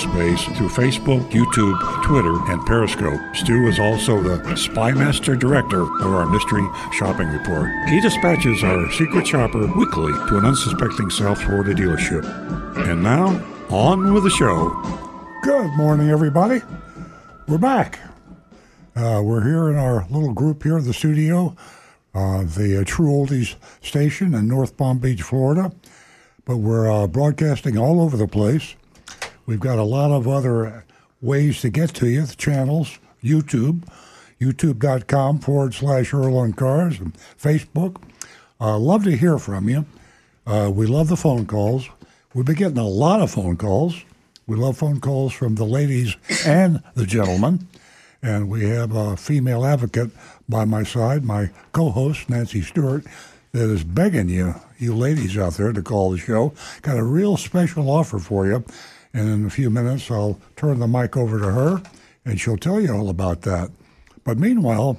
cyberspace through Facebook, YouTube, Twitter, and Periscope. Stu is also the Spymaster Director of our Mystery Shopping Report. He dispatches our secret shopper weekly to an unsuspecting South Florida dealership. And now, on with the show. Good morning, everybody. We're back. Uh, we're here in our little group here in the studio, uh, the uh, True Oldies station in North Palm Beach, Florida. But we're uh, broadcasting all over the place. We've got a lot of other ways to get to you, the channels, YouTube, youtube.com forward slash Earl on Cars, and Facebook. Uh, love to hear from you. Uh, we love the phone calls. We've been getting a lot of phone calls. We love phone calls from the ladies and the gentlemen. And we have a female advocate by my side, my co host, Nancy Stewart, that is begging you, you ladies out there, to call the show. Got a real special offer for you. And in a few minutes, I'll turn the mic over to her and she'll tell you all about that. But meanwhile,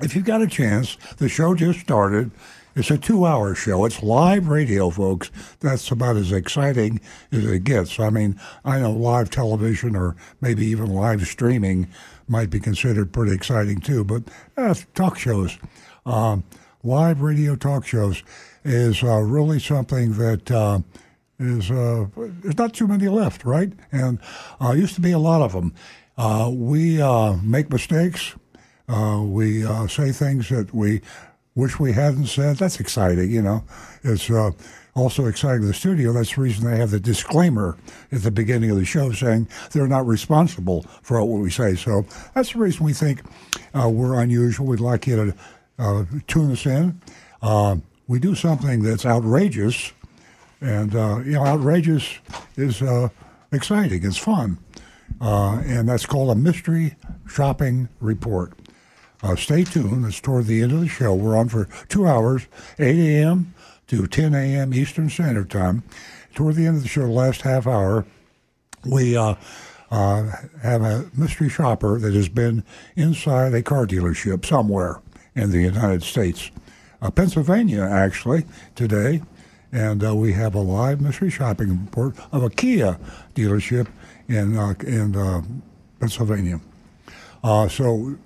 if you've got a chance, the show just started. It's a two hour show. It's live radio, folks. That's about as exciting as it gets. I mean, I know live television or maybe even live streaming might be considered pretty exciting too, but uh, talk shows, um, live radio talk shows is uh, really something that. Uh, is uh, there's not too many left, right? And uh, used to be a lot of them. Uh, we uh, make mistakes. Uh, we uh, say things that we wish we hadn't said. That's exciting, you know. It's also exciting to the studio. That's the reason they have the disclaimer at the beginning of the show saying they're not responsible for what we say. So that's the reason we think we're unusual. We'd like you to tune us in. we do something that's outrageous and, uh, you know, outrageous is uh, exciting, it's fun. Uh, and that's called a mystery shopping report. Uh, stay tuned. It's toward the end of the show. We're on for two hours, 8 a.m. to 10 a.m. Eastern Standard Time. Toward the end of the show, the last half hour, we uh, uh, have a mystery shopper that has been inside a car dealership somewhere in the United States. Pennsylvania, actually, today and uh, we have a live mystery shopping report of a Kia dealership in uh, in uh, Pennsylvania. Uh, so,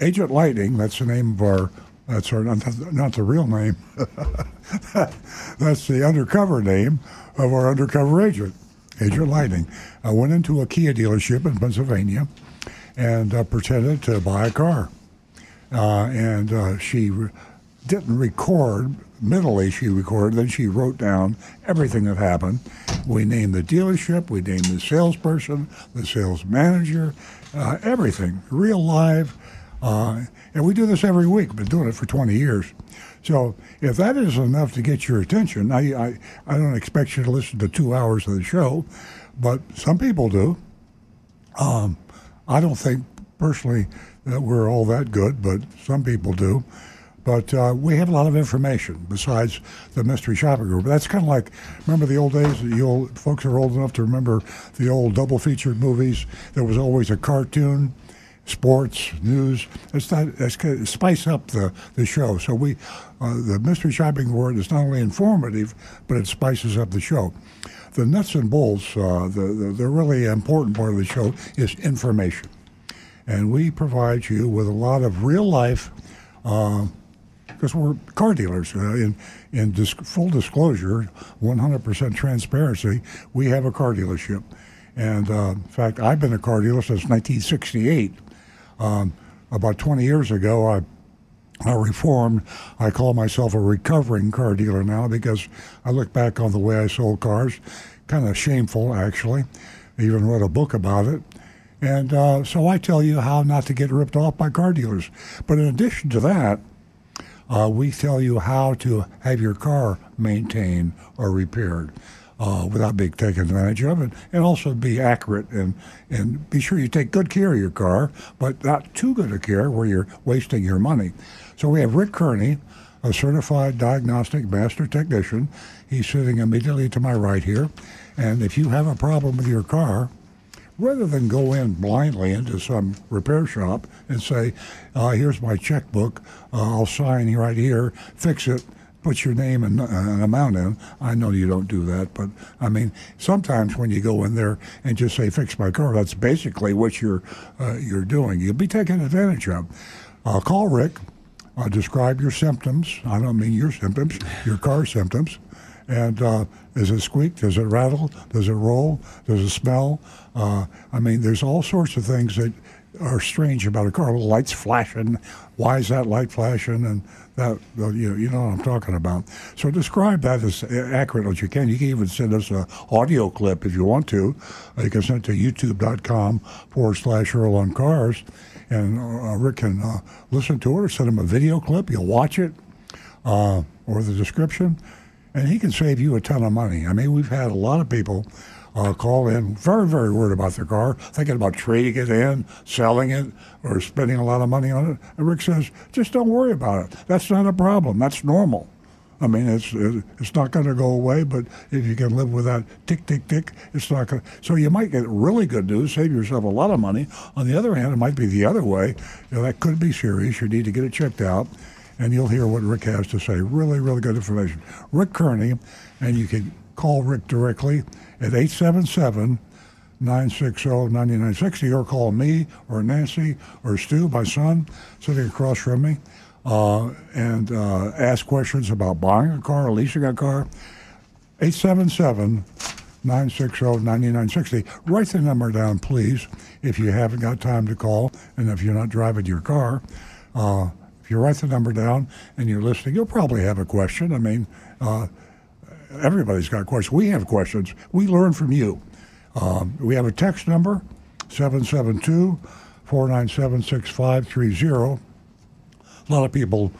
Agent Lightning, that's the name of our. That's our not, not the real name. that's the undercover name of our undercover agent, Agent Lightning. I went into a Kia dealership in Pennsylvania and uh, pretended to buy a car, uh, and she re- didn't record mentally she recorded. Then she wrote down everything that happened. We named the dealership, we named the salesperson, the sales manager, uh, everything, real live. Uh, and we do this every week. Been doing it for 20 years. So if that is enough to get your attention, I, I, I don't expect you to listen to two hours of the show, but some people do. Um, I don't think personally that we're all that good, but some people do. But uh, we have a lot of information besides the mystery shopping group. That's kind of like remember the old days. You old folks are old enough to remember the old double featured movies. There was always a cartoon, sports, news. It's not it's kind of spice up the, the show. So we uh, the mystery shopping word is not only informative, but it spices up the show. The nuts and bolts, uh, the, the the really important part of the show is information, and we provide you with a lot of real life. Uh, because we're car dealers. Uh, in in disc- full disclosure, 100% transparency, we have a car dealership. And uh, in fact, I've been a car dealer since 1968. Um, about 20 years ago, I I reformed. I call myself a recovering car dealer now because I look back on the way I sold cars. Kind of shameful, actually. I even wrote a book about it. And uh, so I tell you how not to get ripped off by car dealers. But in addition to that, uh, we tell you how to have your car maintained or repaired. uh, without being taken advantage of, and, and also be accurate and, and be sure you take good care of your car, but not too good a care where you're wasting your money. So we have Rick Kearney, a certified diagnostic master technician. He's sitting immediately to my right here. And if you have a problem with your car, rather than go in blindly into some repair shop and say, uh, here's my checkbook, uh, I'll sign right here, fix it, put your name and uh, an amount in. I know you don't do that, but I mean, sometimes when you go in there and just say, fix my car, that's basically what you're, uh, you're doing. You'll be taken advantage of. Uh, call Rick, uh, describe your symptoms. I don't mean your symptoms, your car symptoms. And does it squeak? Does it rattle? Does it roll? Does it smell? Uh, I mean, there's all sorts of things that are strange about a car. Lights flashing. Why is that light flashing? And that you you know what I'm talking about. So describe that as accurate as you can. You can even send us an audio clip if you want to. You can send it to youtube.com forward slash Earl on Cars, and uh, Rick can uh, listen to it or send him a video clip. You'll watch it uh, or the description and he can save you a ton of money. I mean, we've had a lot of people uh, call in very, very worried about their car, thinking about trading it in, selling it, or spending a lot of money on it. And Rick says, just don't worry about it. That's not a problem. That's normal. I mean, it's it's not going to go away, but if you can live with that tick, tick, tick, it's not going to. So you might get really good news, save yourself a lot of money. On the other hand, it might be the other way. You know, that could be serious. You need to get it checked out and you'll hear what Rick has to say. Really, really good information. Rick Kearney, and you can call Rick directly at 877 960 9960 or call me or Nancy or Stu, my son, sitting across from me, uh, and uh, ask questions about buying a car or leasing a car. 877 960 9960. Write the number down, please, if you haven't got time to call and if you're not driving your car. Uh, if you write the number down and you're listening, you'll probably have a question. I mean, uh, everybody's got questions. We have questions. We learn from you. Um, we have a text number, 772 497 6530. A lot of people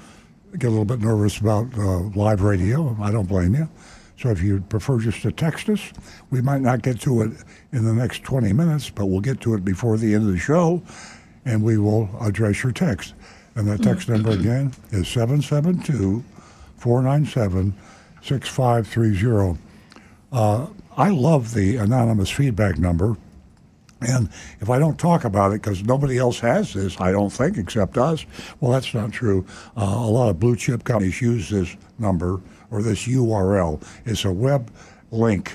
get a little bit nervous about uh, live radio. I don't blame you. So if you prefer just to text us, we might not get to it in the next 20 minutes, but we'll get to it before the end of the show, and we will address your text. And the text number again is 772 497 6530. Uh, I love the anonymous feedback number. And if I don't talk about it because nobody else has this, I don't think, except us, well, that's not true. Uh, a lot of blue chip companies use this number or this URL. It's a web link.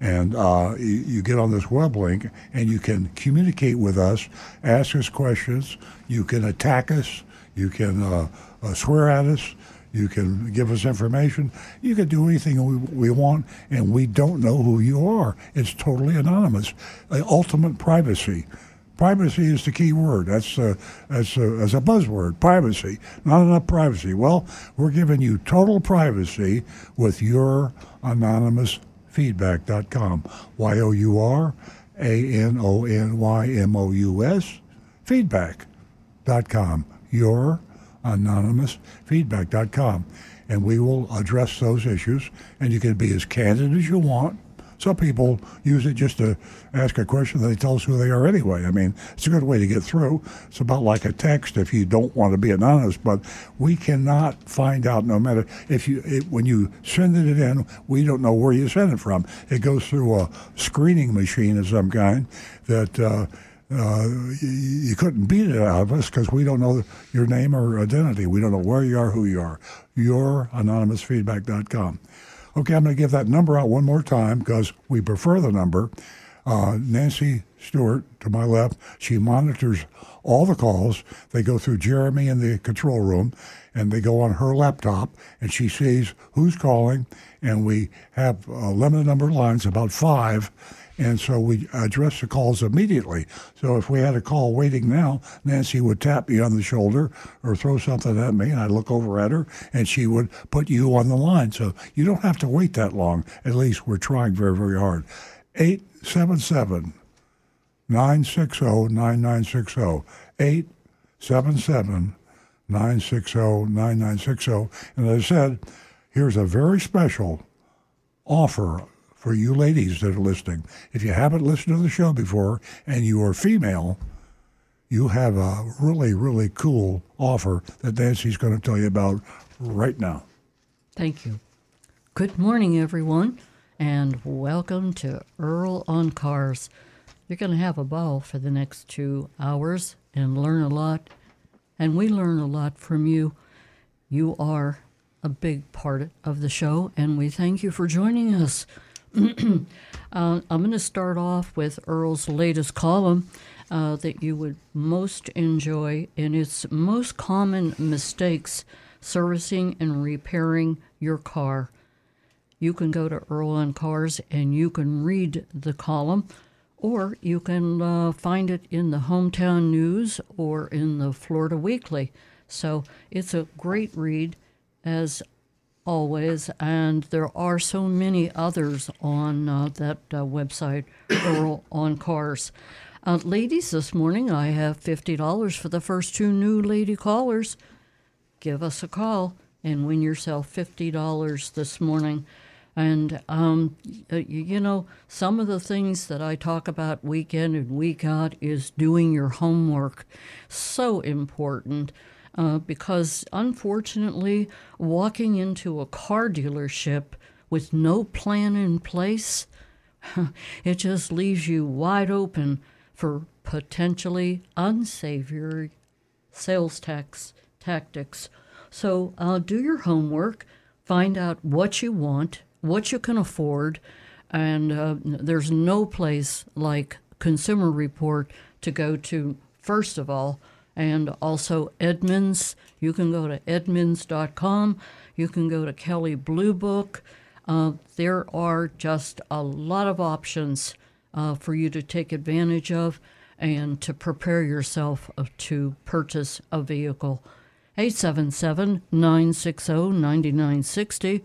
And uh, you, you, get on this web link and you can communicate with us, ask us questions, you can attack us, you can uh, uh, swear at us. You can give us information. You can do anything we, we want, and we don't know who you are. It's totally anonymous. Ultimate privacy. Privacy is the key word. That's uh, that's uh, as a buzzword. Privacy. Not enough privacy. Well, we're giving you total privacy with your anonymous feedback.com. Y o u r a n o n y m o u s feedback.com your anonymous feedback.com and we will address those issues and you can be as candid as you want. Some people use it just to ask a question they tell us who they are anyway. I mean it's a good way to get through. It's about like a text if you don't want to be anonymous but we cannot find out no matter if you it, when you send it in we don't know where you send it from. It goes through a screening machine of some kind that uh, you, you, couldn't beat it out of us because we don't know your name or identity. We don't know where you are, who you are. Your anonymousfeedback.com. Okay, I'm going to give that number out one more time because we prefer the number. Uh, Nancy Stewart to my left, she monitors all the calls. They go through Jeremy in the control room and they go on her laptop and she sees who's calling. And we have a limited number of lines, about five and so we address the calls immediately. So if we had a call waiting now, Nancy would tap me on the shoulder or throw something at me, and I'd look over at her, and she would put you on the line. So you don't have to wait that long. At least we're trying very, very hard. 877 960 9960. 877 960 9960. And as I said, here's a very special offer for you ladies that are listening. If you haven't listened to the show before and you are female, you have a really, really cool offer that Nancy's going to tell you about right now. Thank you. Good morning, everyone, and welcome to Earl on Cars. You're going to have a ball for the next two hours and learn a lot, and we learn a lot from you. You are a big part of the show, and we thank you for joining us. Uh, I'm going to start off with Earl's latest column uh, that you would most enjoy, and it's most common mistakes servicing and repairing your car. You can go to Earl on Cars and you can read the column, or you can uh, find it in the Hometown News or in the Florida Weekly. So it's a great read, as always, and there are so many others on uh, that uh, website, Earl on Cars. Uh, ladies, this morning I have $50 for the first two new lady callers. Give us a call and win yourself $50 this morning. And, um, you know, some of the things that I talk about week in and week out is doing your homework. So important. Uh, because unfortunately, walking into a car dealership with no plan in place, it just leaves you wide open for potentially unsavory sales tax tactics. So uh, do your homework, find out what you want, what you can afford, and uh, there's no place like Consumer Report to go to, first of all, and also Edmunds. You can go to edmunds.com. You can go to Kelley Blue Book. Uh, there are just a lot of options uh, for you to take advantage of and to prepare yourself to purchase a vehicle. 877 960 9960,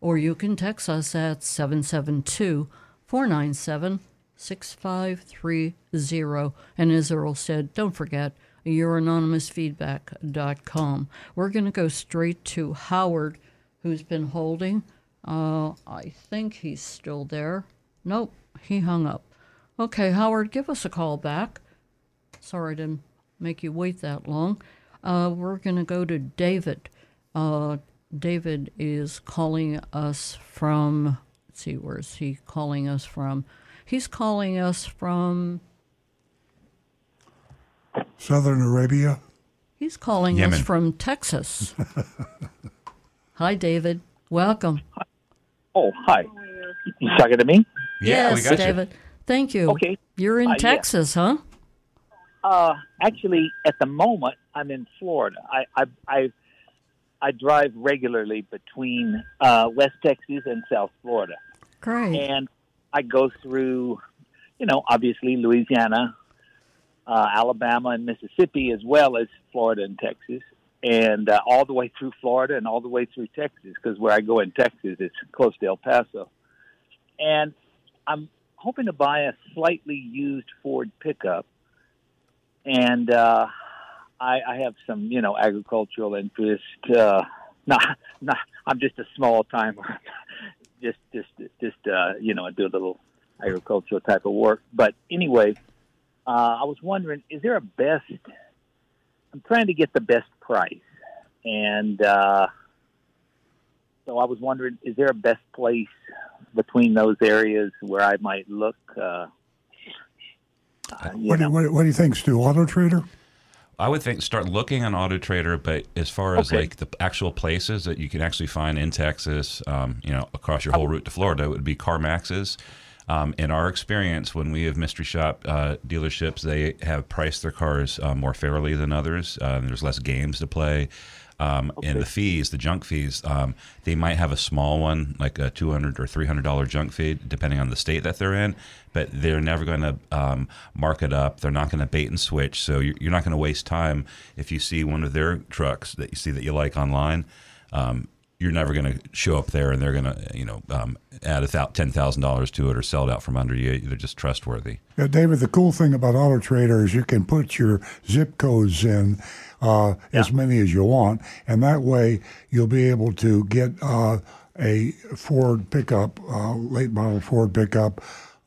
or you can text us at 772 497 6530. And as Earl said, don't forget youranonymousfeedback.com. We're going to go straight to Howard, who's been holding. Uh, I think he's still there. Nope, he hung up. Okay, Howard, give us a call back. Sorry to make you wait that long. Uh, we're going to go to David. Uh, David is calling us from, let's see, where is he calling us from? He's calling us from Southern Arabia. He's calling Yemen. us from Texas. Hi, David. Welcome. Oh, hi. You talking to me? Yeah, yes, we got David. Thank you. Okay. You're in Uh, yeah. Texas, huh? Uh, actually, at the moment, I'm in Florida. I I I, I drive regularly between uh, West Texas and South Florida, Great. and I go through, you know, obviously Louisiana, uh, Alabama, and Mississippi, as well as Florida and Texas, and uh, all the way through Florida and all the way through Texas, because where I go in Texas is close to El Paso, and I'm hoping to buy a slightly used Ford pickup, and uh, I, I have some, you know, agricultural interest. Uh, not, not. I'm just a small timer. just, just, just, uh, you know, I do a little agricultural type of work. But anyway, uh, I was wondering, is there a best? I'm trying to get the best price, and uh, so I was wondering, is there a best place between those areas where I might look? Uh, uh, What do, you, what, do- what do you think, Stu? Auto Trader? I would think start looking on Auto Trader, but as far as Okay. like the actual places that you can actually find in Texas, um, you know, across your whole route to Florida, it would be CarMax's. Um, in our experience, when we have mystery shop uh, dealerships, they have priced their cars uh, more fairly than others. Um, there's less games to play. Um, And the fees, the junk fees, um, they might have a small one, like a two hundred or three hundred dollar junk fee, depending on the state that they're in. But they're never going to um, mark it up. They're not going to bait and switch. So you're, you're not going to waste time if you see one of their trucks that you see that you like online. Um, you're never going to show up there and they're going to, you know, um, add a thou- ten thousand dollars to it or sell it out from under you. They're just trustworthy. Yeah, David, the cool thing about Auto Trader is you can put your zip codes in uh, as many as you want, and that way you'll be able to get uh, a Ford pickup, uh, late model Ford pickup,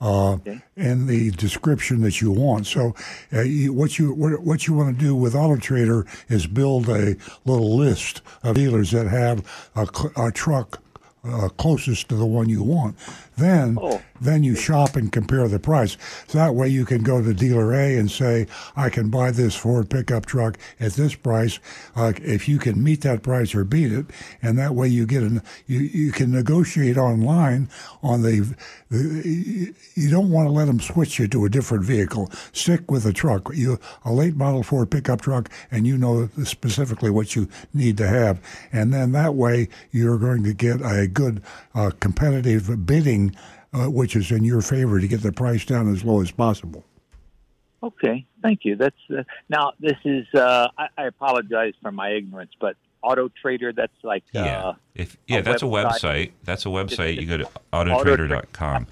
uh, in the description that you want. So, uh, you, what you what, what you want to do with Auto Trader is build a little list of dealers that have a, a truck uh, closest to the one you want. Then, Oh. then you shop and compare the price. So that way you can go to dealer A and say, I can buy this Ford pickup truck at this price. Uh, if you can meet that price or beat it, and that way you get an you, you can negotiate online on the, the you don't want to let them switch you to a different vehicle. Stick with the truck. You a late model Ford pickup truck, and you know specifically what you need to have, and then that way you're going to get a good uh, competitive bidding, uh, which is in your favor to get the price down as low as possible. Okay, thank you. That's uh, now. This is. Uh, I, I apologize for my ignorance, but Auto Trader. That's like. Yeah. Uh, If yeah, a that's a website. website. That's a website. You go to Auto- autotrader.com.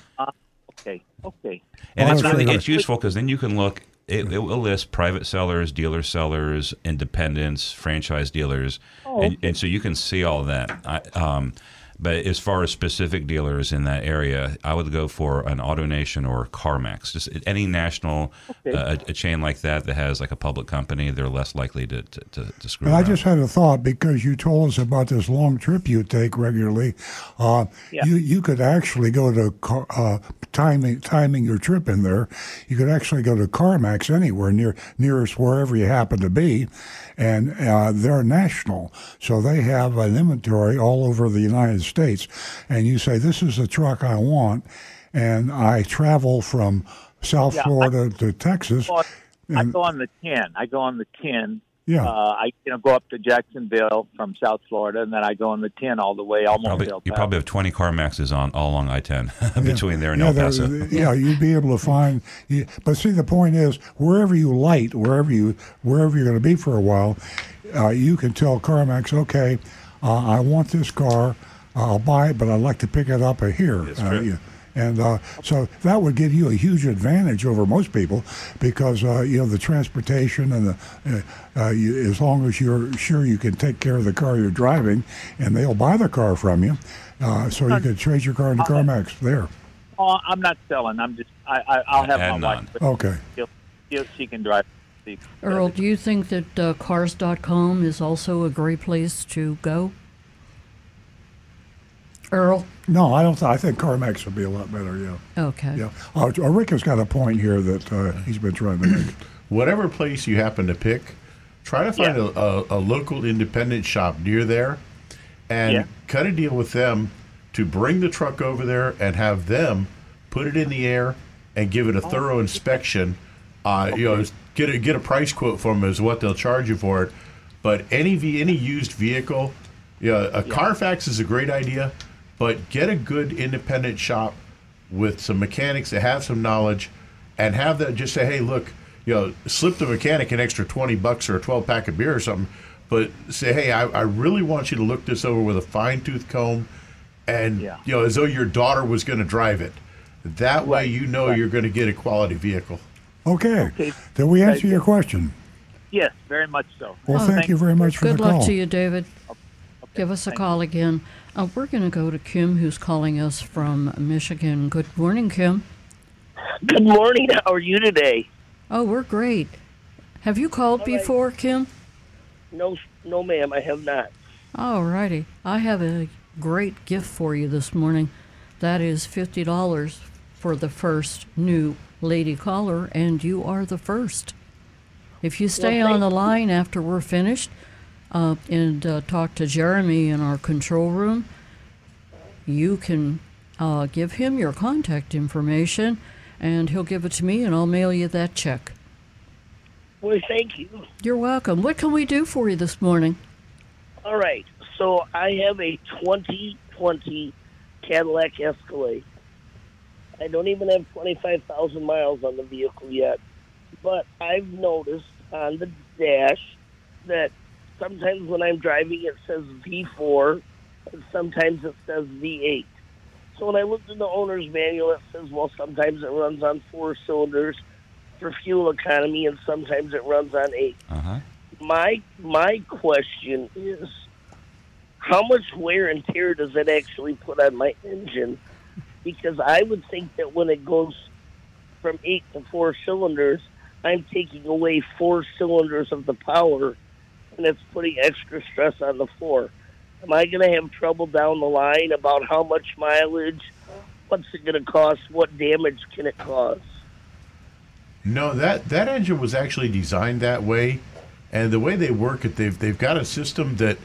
okay. Okay. And it's Auto really it's useful because then you can look. It, it will list private sellers, dealer sellers, independents, franchise dealers, Oh, and, okay. and so you can see all that. I, um, but as far as specific dealers in that area, I would go for an AutoNation or CarMax. Just any national Okay. uh, a, a chain like that that has like a public company, they're less likely to to, to, to screw And I just had a thought because you told us about this long trip you take regularly. Uh, Yeah. You you could actually go to car, uh, timing timing your trip in there. You could actually go to CarMax anywhere near nearest wherever you happen to be, and uh, they're national, so they have an inventory all over the United States. States, and you say this is the truck I want, and I travel from South Yeah, I- Florida to Texas. Well, I And- go on the ten. I go on the ten. Yeah. Uh, I you know go up to Jacksonville from South Florida, and then I go on the ten all the way almost Probably, to El you probably have 20 CarMaxes on all along I-10 between there and yeah, El there- Paso. yeah, you'd be able to find. You, but see, the point is, wherever you light, wherever you wherever you're going to be for a while, uh, you can tell CarMax, okay, uh, I want this car, I'll buy it, but I'd like to pick it up here. That's Uh, yeah. And uh, so that would give you a huge advantage over most people because uh, you know the transportation and the uh, uh, you, as long as you're sure you can take care of the car you're driving, and they'll buy the car from you, uh, so you could trade your car into CarMax there. Oh, I'm not selling. I'm just. I, I I'll have Add my on. wife. Okay. She'll, she'll, she can drive. the- Earl, do you think that uh, Cars.com is also a great place to go? Earl? No, I don't. Th- I think CarMax would be a lot better. Yeah, Okay. yeah. Uh, uh, Rick has got a point here that uh, he's been trying to make. whatever place you happen to pick, try to find Yeah. a, a, a local independent shop near there and Yeah. cut a deal with them to bring the truck over there and have them put it in the air and give it a thorough inspection. Uh, You know, get a get a price quote from them is what they'll charge you for it. But any v, any used vehicle, yeah, a Carfax is a great idea, but get a good independent shop with some mechanics that have some knowledge and have that just say, hey, look, you know, slip the mechanic an extra 20 bucks or a 12 pack of beer or something, but say, hey, I, I really want you to look this over with a fine tooth comb and, Yeah. you know, as though your daughter was going to drive it. That way you know you're going to get a quality vehicle. Okay. Okay. Did we answer your question? Yes, very much so. Well, Oh, thank thank- you very much for Good the call. Good luck call. to you, David. Okay, Give us a thank call again. Uh, we're going to go to Kim, who's calling us from Michigan. Good morning, Kim. Good morning. How are you today? Oh, we're great. Have you called All right. before, Kim? No, no, ma'am. I have not. All righty. I have a great gift for you this morning. That is $50 for the first new lady caller, and you are the first. If you stay Well, on the line after we're finished uh, and uh, talk to Jeremy in our control room, you can uh, give him your contact information, and he'll give it to me, and I'll mail you that check. Well, thank you. You're welcome. What can we do for you this morning? All right. So I have a 2020 Cadillac Escalade. I don't even have 25,000 miles on the vehicle yet, but I've noticed on the dash that sometimes when I'm driving it says V4 and sometimes it says V8. So when I looked in the owner's manual, it says, well, sometimes it runs on four cylinders for fuel economy and sometimes it runs on eight Uh huh. my my question is how much wear and tear does it actually put on my engine? Because I would think that when it goes from eight to four cylinders, I'm taking away four cylinders of the power, and it's putting extra stress on the floor. Am I going to have trouble down the line about how much mileage? What's it going to cost? What damage can it cause? No, that that engine was actually designed that way, and the way they work it, they've they've got a system that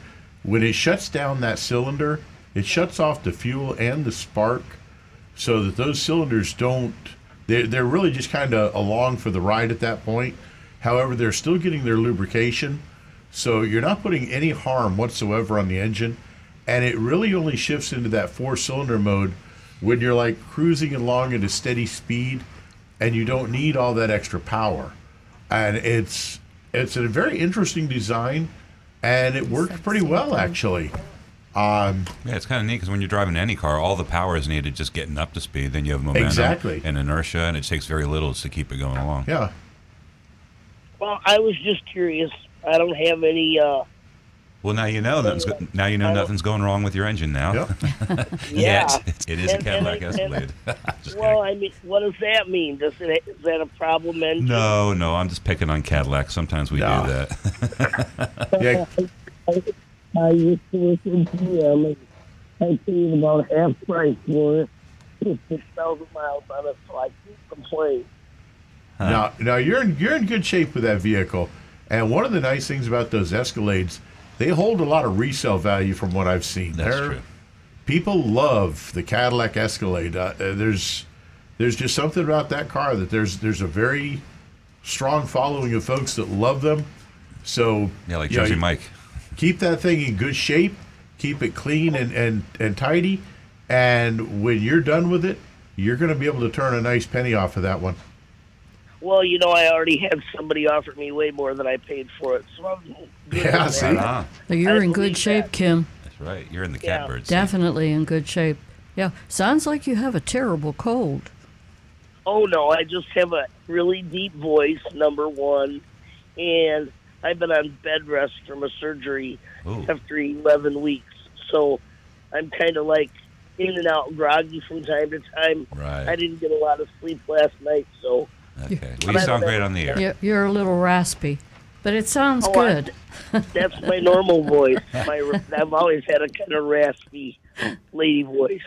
when it shuts down that cylinder, it shuts off the fuel and the spark, so that those cylinders don't. They're they're really just kind of along for the ride at that point. However, they're still getting their lubrication, so you're not putting any harm whatsoever on the engine, and it really only shifts into that four cylinder mode when you're like cruising along at a steady speed and you don't need all that extra power. And it's it's a very interesting design, and it works pretty well actually. Um, Yeah, it's kind of neat because when you're driving any car, all the power is needed just getting up to speed. Then you have momentum Exactly. and inertia, and it takes very little to keep it going along. yeah, Well, I was just curious. I don't have any. Uh, Well, now you know nothing's go- now you know nothing's going wrong with your engine now. Yep. yeah. Yet. it is a Cadillac and- and- Escalade. Just Well, kidding. I mean, what does that mean? Does it is that a problem engine? No, no, I'm just picking on Cadillac. Sometimes we No. do that. yeah. I used to work in GM, and I paid about half price for it. Put six thousand miles on it, so I can't complain. Now, now you're in you're in good shape with that vehicle, and one of the nice things about those Escalades, they hold a lot of resale value from what I've seen. That's They're- true. People love the Cadillac Escalade. Uh, uh, there's there's just something about that car that there's there's a very strong following of folks that love them. So Yeah, like know, Jersey Mike. keep that thing in good shape, keep it clean and and and tidy, and when you're done with it, you're going to be able to turn a nice penny off of that one. Well, you know, I already had somebody offer me way more than I paid for it, so I'm good Yeah, with see? that. Ah, You're I in good shape, that. Kim. that's right. You're in the Yeah. catbird seat. Definitely in good shape. Yeah. Sounds like you have a terrible cold. Oh no, I just have a really deep voice, number one, and I've been on bed rest from a surgery Ooh. after 11 weeks. So I'm kind of like in and out groggy from time to time. Right. I didn't get a lot of sleep last night, so Okay. Well, you sound great on the air. You're, you're a little raspy, but it sounds Oh, I- good. that's my normal voice. My I've always had a kind of raspy lady voice.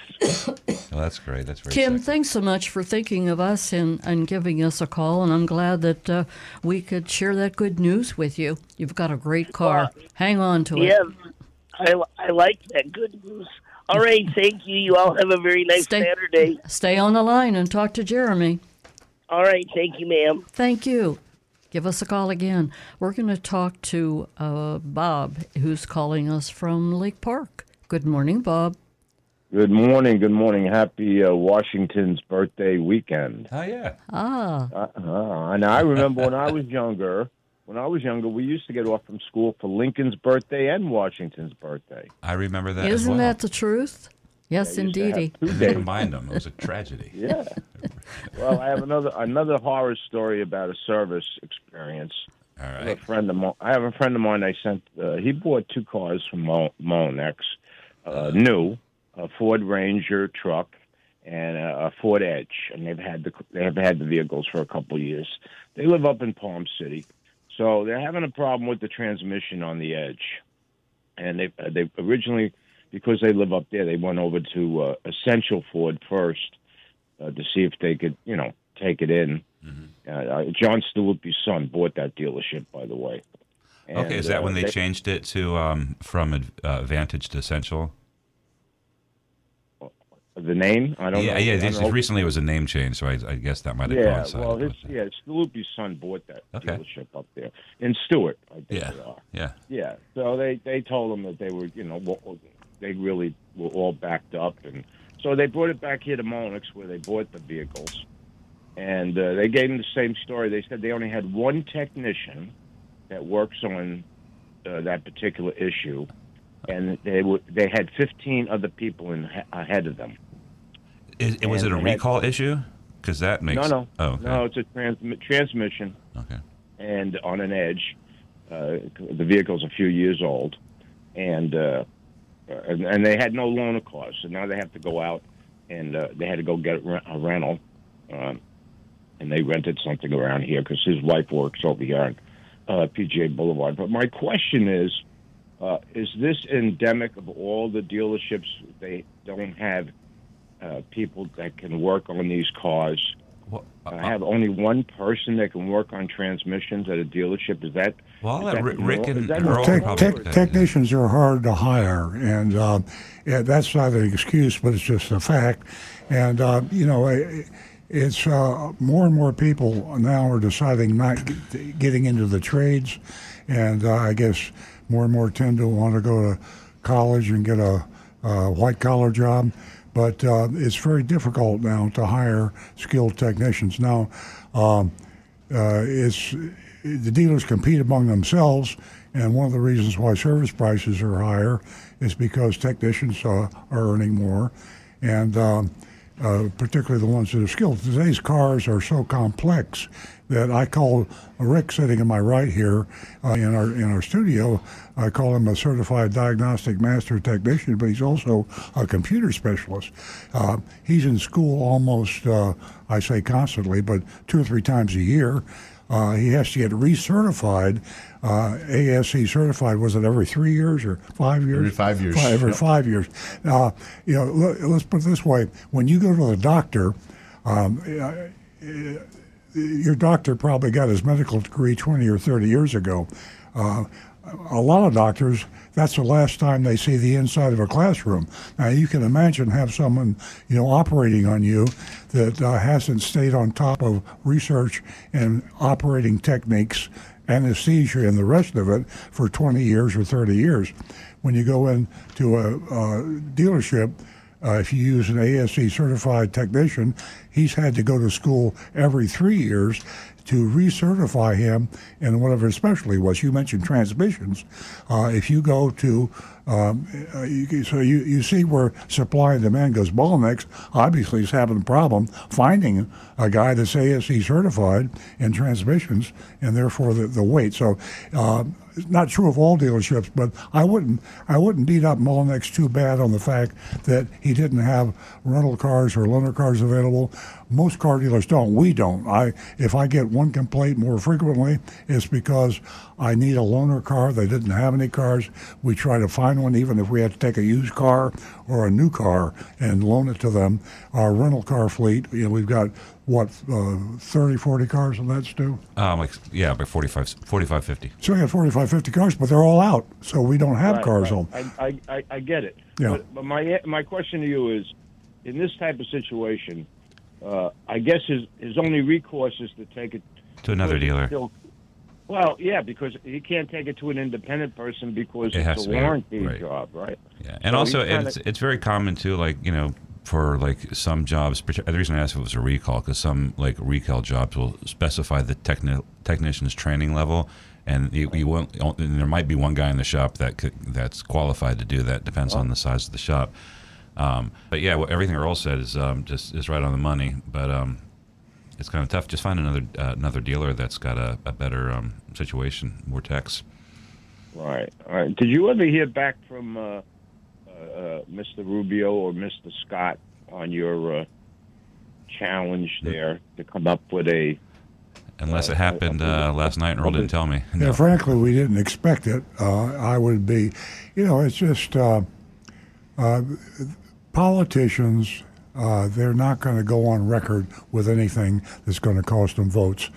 Well, that's great. That's very Kim, sexy. thanks so much for thinking of us and, and giving us a call. And I'm glad that uh, we could share that good news with you. You've got a great car. Hang on to it. Yeah, I, I like that. Good news. All right, thank you. You all have a very nice Stay- Saturday. Stay on the line and talk to Jeremy. All right, thank you, ma'am. Thank you. Give us a call again. We're going to talk to uh, Bob, who's calling us from Lake Park. Good morning, Bob. Good morning. Good morning. Happy uh, Washington's birthday weekend. Oh yeah. Ah, Uh, uh, and I remember when I was younger. When I was younger, we used to get off from school for Lincoln's birthday and Washington's birthday. I remember that. as isn't well. that the truth? Yes, I used to have indeedy. two They days. combined them. It was a tragedy. Yeah. Well, I have another another horror story about a service experience. All I have a friend of mine. I have a friend of mine. I sent. Uh, he bought two cars from Mo- Mullinax, uh, new, a Ford Ranger truck and a, a Ford Edge, and they've had the they have had the vehicles for a couple of years. They live up in Palm City, so they're having a problem with the transmission on the Edge, and they uh, they originally because they live up there, they went over to uh, Essential Ford first uh, to see if they could, you know, take it in. Uh, uh, John Stewart,'s son bought that dealership, by the way. Okay, is that uh, when they, changed it to um, from uh, Vantage to Essential? the name? I don't yeah, know. yeah. This, recently it was a name change, so I, I guess that might have Yeah, coincided. well, his yeah, Stewart,'s son bought that Okay. dealership up there in Stuart. I think yeah, they are. yeah. Yeah. So they they told them that they were, you know, they really were all backed up, and so they brought it back here to Mullinax, where they bought the vehicles, and uh, they gave them the same story. They said they only had one technician that works on uh, that particular issue, and they were they had 15 other people in ahead of them. Is, was it a they had- recall issue? Because that makes No, no, Oh, okay. no, it's a trans- transmission. Okay. and on an edge. Uh, the vehicle's a few years old, and uh, and, and they had no loaner cars, so now they have to go out and uh, they had to go get a, rental, um, and they rented something around here because his wife works over here on uh, PGA Boulevard. But my question is, uh, is this endemic of all the dealerships? They don't have uh, people that can work on these cars. Well, I have only one person that can work on transmissions at a dealership. Is that? Well, I'll is let that Rick- and is that Earl? Tech, tech, technicians are hard to hire, and uh, yeah, that's not an excuse, but it's just a fact. And uh, you know, it's uh, more and more people now are deciding not getting into the trades, and uh, I guess more and more tend to want to go to college and get a, a white collar job. But uh, it's very difficult now to hire skilled technicians. Now, um, uh, it's the dealers compete among themselves, and one of the reasons why service prices are higher is because technicians uh, are earning more, and um, uh, particularly the ones that are skilled. Today's cars are so complex that I call Rick sitting in my right here uh, in our in our studio. I call him a certified diagnostic master technician, but he's also a computer specialist. Uh, he's in school almost, uh, I say constantly, but two or three times a year. Uh, he has to get recertified, uh, ASE certified. Was it every three years or five years? Every five years, Five, every yep. five years. Uh, you know, let, let's put it this way: when you go to the doctor, um, your doctor probably got his medical degree 20 or 30 years ago. Uh, a lot of doctors, that's the last time they see the inside of a classroom. Now, you can imagine have someone, you know, operating on you that uh, hasn't stayed on top of research and operating techniques, anesthesia, and the rest of it for 20 years or 30 years. When you go into a, a dealership, uh, if you use an ASE certified technician, he's had to go to school every three years to recertify him in whatever his specialty was. You mentioned transmissions. Uh, if you go to, um, uh, you, so you, you see where supply and demand goes. Bottlenecks obviously is having a problem finding a guy that's ASE certified in transmissions and therefore the, the weight. So uh, it's not true of all dealerships, but I wouldn't I wouldn't beat up Mullinax too bad on the fact that he didn't have rental cars or loaner cars available. Most car dealers don't. We don't. I if I get one complaint more frequently, it's because I need a loaner car. They didn't have any cars. We try to find one, even if we had to take a used car or a new car and loan it to them. Our rental car fleet, you know, we've got what uh, 30, 40 cars on that, Stu. Um, like yeah, like 45, 45 50. So we got 45, 50 cars, but they're all out. So we don't have Right, cars right. home. I, I, I, I get it. Yeah. But, but my my question to you is, in this type of situation, uh, I guess his his only recourse is to take it To another dealer. still- well, yeah, because he can't take it to an independent person because It has it's to a be, warranty right. job, right? Yeah, and So also he's kinda- it's it's very common too. Like you know, for like some jobs, the reason I asked if it was a recall because some like recall jobs will specify the techni- technician's training level, and you, you won't. And there might be one guy in the shop that could, that's qualified to do that. Depends on the size of the shop. Um, but yeah, what, everything Earl said is um, just is right on the money. But um, it's kind of tough. Just find another uh, another dealer that's got a, a better um, situation, more techs. Right. All right. Did you ever hear back from uh, uh, uh, Mr. Rubio or Mr. Scott on your uh, challenge there to come up with a? Unless Uh, it happened uh, last night, and Earl didn't tell me. Yeah, frankly, we didn't expect it. Uh, I would be, you know, it's just uh, uh, politicians. Uh, they're not going to go on record with anything that's going to cost them votes.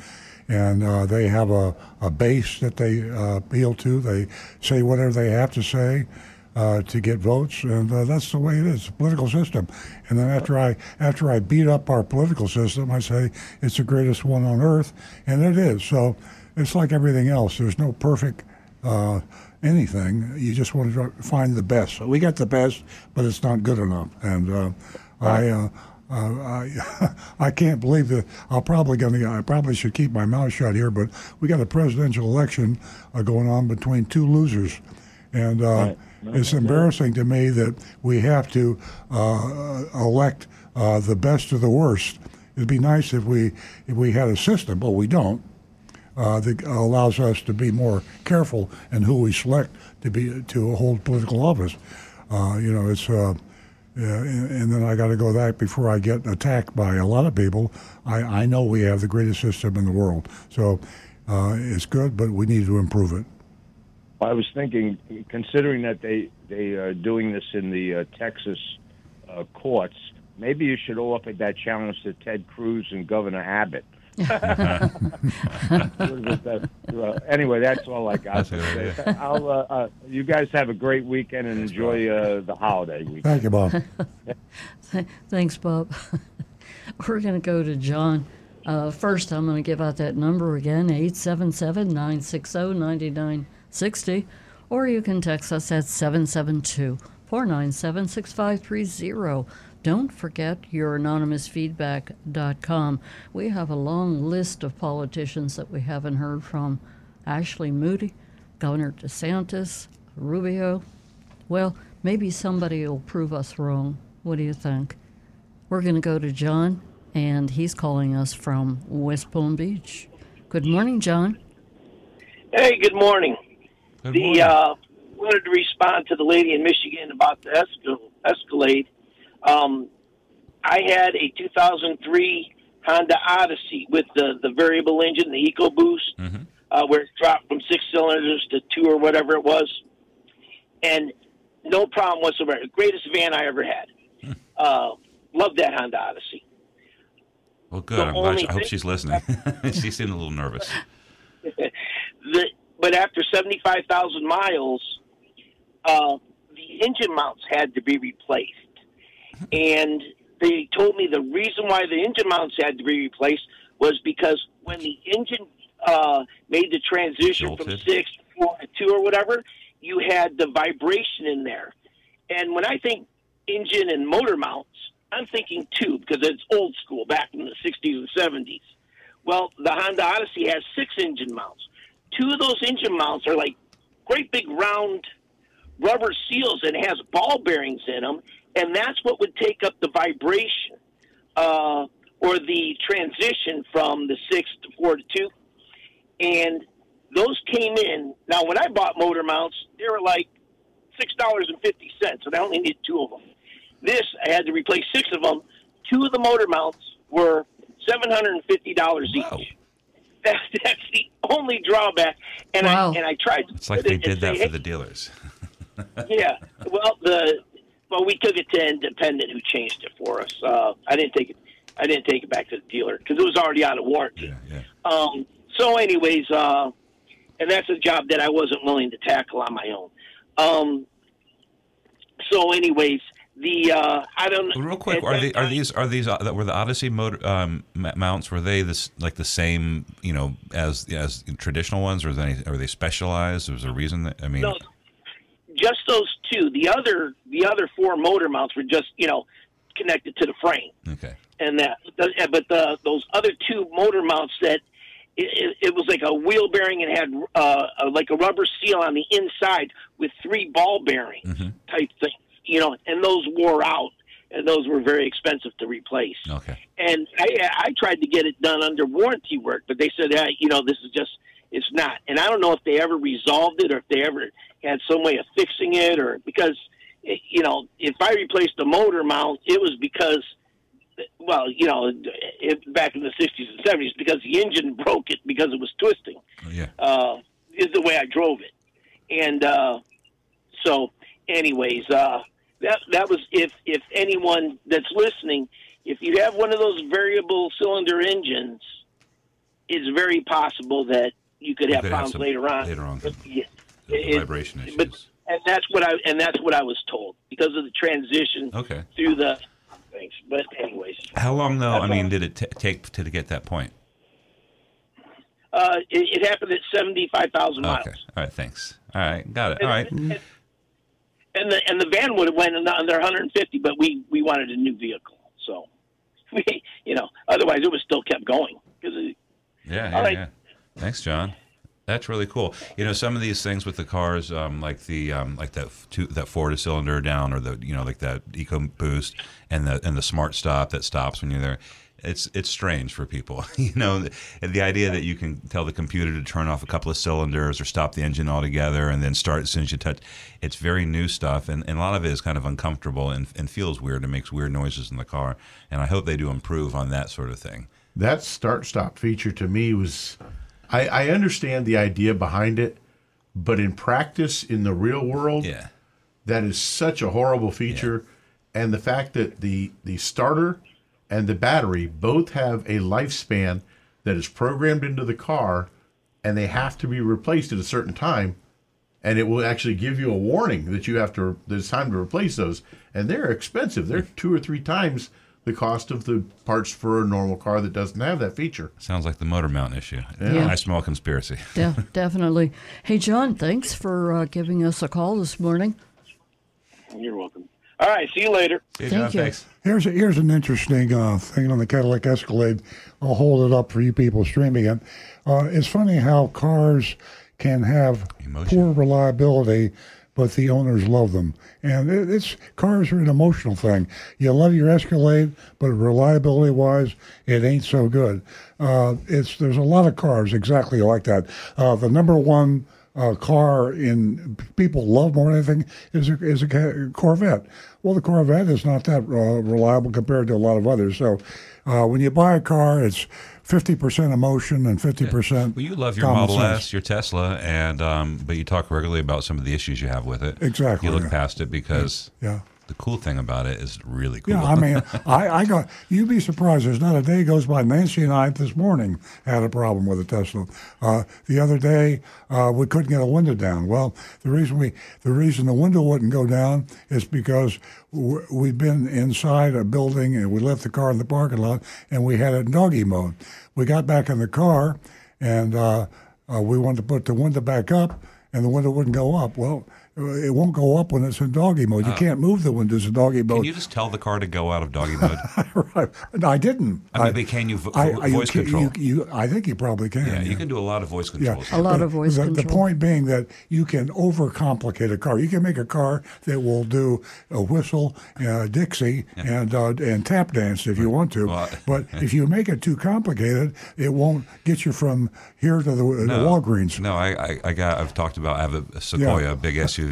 And uh, they have a, a base that they uh, appeal to. They say whatever they have to say uh, to get votes, and uh, that's the way it is—a political system. And then after I after I beat up our political system, I say it's the greatest one on earth, and it is. So it's like everything else. There's no perfect uh, anything. You just want to find the best. So we got the best, but it's not good enough. And uh, I. Uh, uh, I I can't believe that. I'm probably going to. I probably should keep my mouth shut here, but we got a presidential election uh, going on between two losers, and uh, Right. It's embarrassing to me that we have to uh, elect uh, the best of the worst. It'd be nice if we if we had a system, but we don't. Uh, that allows us to be more careful in who we select to be to hold political office. Uh, you know, it's. Uh, yeah, and, and then I got to go that before I get attacked by a lot of people. I, I know we have the greatest system in the world, so uh, it's good, but we need to improve it. I was thinking, considering that they they are doing this in the uh, Texas uh, courts, maybe you should offer that challenge to Ted Cruz and Governor Abbott. Uh, anyway, that's all I got. That's a good to say. I'll, uh, uh, you guys have a great weekend and enjoy uh, the holiday weekend. Thank you, Bob. Thanks, Bob. We're going to go to John. Uh, first, I'm going to give out that number again 877 960 9960. Or you can text us at 772 497 6530. Don't forget your anonymousfeedback.com. We have a long list of politicians that we haven't heard from Ashley Moody, Governor DeSantis, Rubio. Well, maybe somebody will prove us wrong. What do you think? We're going to go to John, and he's calling us from West Palm Beach. Good morning, John. Hey, good morning. Good the uh, wanted to respond to the lady in Michigan about the Escal- Escalade. Um, I had a 2003 Honda Odyssey with the the variable engine, the EcoBoost, Mhm. uh, where it dropped from six cylinders to two or whatever it was, and no problem whatsoever. Greatest van I ever had. Uh, loved that Honda Odyssey. Well, good. I'm glad. only I hope she's listening. she seemed a little nervous. the, but after 75,000 miles, uh, the engine mounts had to be replaced. And they told me the reason why the engine mounts had to be replaced was because when the engine uh, made the transition from six to four to two or whatever, you had the vibration in there. And when I think engine and motor mounts, I'm thinking two because it's old school back in the 60s and 70s. Well, the Honda Odyssey has six engine mounts. Two of those engine mounts are like great big round rubber seals and has ball bearings in them, and that's what would take up the vibration uh, or the transition from the six to four to two. And those came in. Now, when I bought motor mounts, they were like six dollars and fifty cents, and I only needed two of them. This I had to replace six of them. Two of the motor mounts were seven hundred and fifty dollars Wow. each. That's, that's the only drawback. And Wow. I and I tried. To It's like they it did that say, for the dealers. Yeah. Well, the well, we took it to independent who changed it for us. Uh, I didn't take it. I didn't take it back to the dealer because it was already out of warranty. Yeah, yeah. Um, so, anyways, uh, and that's a job that I wasn't willing to tackle on my own. Um, so, anyways, the uh, I don't. Real quick, are they are these are these uh, that were the Odyssey motor um, mounts? Were they this like the same you know as as traditional ones, or is any, are they specialized? Was there a reason that I mean? No, just those two. The other the other four motor mounts were just you know connected to the frame. Okay, and that. But the those other two motor mounts that it, it, it was like a wheel bearing and had uh, a, like a rubber seal on the inside with three ball bearings Mm-hmm. type thing, you know, and those wore out, and those were very expensive to replace. okay, And I, I tried to get it done under warranty work, but they said, hey, you know, this is just, it's not. And I don't know if they ever resolved it or if they ever had some way of fixing it or because, eh, you know, if I replaced the motor mount, it was because, well, you know, it, back in the 60s and 70s, because the engine broke it because it was twisting Oh, yeah. uh, is the way I drove it. And uh, so, anyways, uh, that that was if if anyone that's listening, if you have one of those variable cylinder engines, it's very possible that you could You have could problems some- later on. later on, But, yeah, it- vibration issues. but and that's what I and that's what I was told because of the transition Okay. through the things. But anyways, How long though? I mean, did it t- take to get that point? uh, it, it happened at seventy five thousand miles. Okay. All right. Thanks. All right. Got it. All right. And, the and the van would have went under 150, but we we wanted a new vehicle, so we you know otherwise it was still kept going because Yeah. Yeah. Right. Yeah. Thanks, John. That's really cool. You know, some of these things with the cars, um, like the um, like that two, that four cylinder down, or the you know like that Eco Boost and the and the Smart Stop that stops when you're there. It's it's strange for people. you know, the idea that you can tell the computer to turn off a couple of cylinders or stop the engine altogether and then start as soon as you touch. It's very new stuff, and, and a lot of it is kind of uncomfortable and, and feels weird and makes weird noises in the car. And I hope they do improve on that sort of thing. That start stop feature to me was, I, I understand the idea behind it, but in practice, in the real world, Yeah. that is such a horrible feature. And the fact that the the starter and the battery both have a lifespan that is programmed into the car, and they have to be replaced at a certain time, and it will actually give you a warning that you have to. There's time to replace those, and they're expensive. They're two or three times the cost of the parts for a normal car that doesn't have that feature. Sounds like the motor mount issue. Yeah. I smell conspiracy. De- definitely. Hey, John, thanks for uh, giving us a call this morning. You're welcome. All right, see you later. Hey, Thank John, you. thanks. Here's a, here's an interesting uh, thing on the Cadillac Escalade. I'll hold it up for you people streaming it. Uh, it's funny how cars can have Emotion. poor reliability, but the owners love them. And it, it's cars are an emotional thing. You love your Escalade, but reliability wise, it ain't so good. Uh, it's there's a lot of cars exactly like that. Uh, the number one uh, car in people love more than anything is a, is a Corvette. Well, the Corvette is not that uh, reliable compared to a lot of others. So, uh, when you buy a car, it's fifty percent emotion and fifty percent. Well, you love your Model S, your Tesla, and um, but you talk regularly about some of the issues you have with it. Exactly, You look yeah. past it because Yeah. The cool thing about it is really cool. Yeah, I mean, I, I got. You'd be surprised. There's not a day goes by. Nancy and I this morning had a problem with a Tesla. Uh, the other day, uh, we couldn't get a window down. Well, the reason we, the reason the window wouldn't go down is because we'd been inside a building and we left the car in the parking lot and we had it in doggy mode. We got back in the car and uh, uh, we wanted to put the window back up, and the window wouldn't go up. Well. It won't go up when it's in doggy mode. You can't move the windows in doggy mode. Can you just tell the car to go out of doggy mode? right. No, I didn't. I mean, they can you vo- I- vo- I- you voice can- control? You, you, I think you probably can. yeah, you can do a lot of voice Yeah. A lot but of voice the, the point being that you can overcomplicate a car. You can make a car that will do a whistle, uh, Dixie, and uh, and tap dance if you want to. Well, but if you make it too complicated, it won't get you from here to the, the Walgreens. No, I, I, I got. I've talked about. I have a, a Sequoia, Yeah. a big SUV,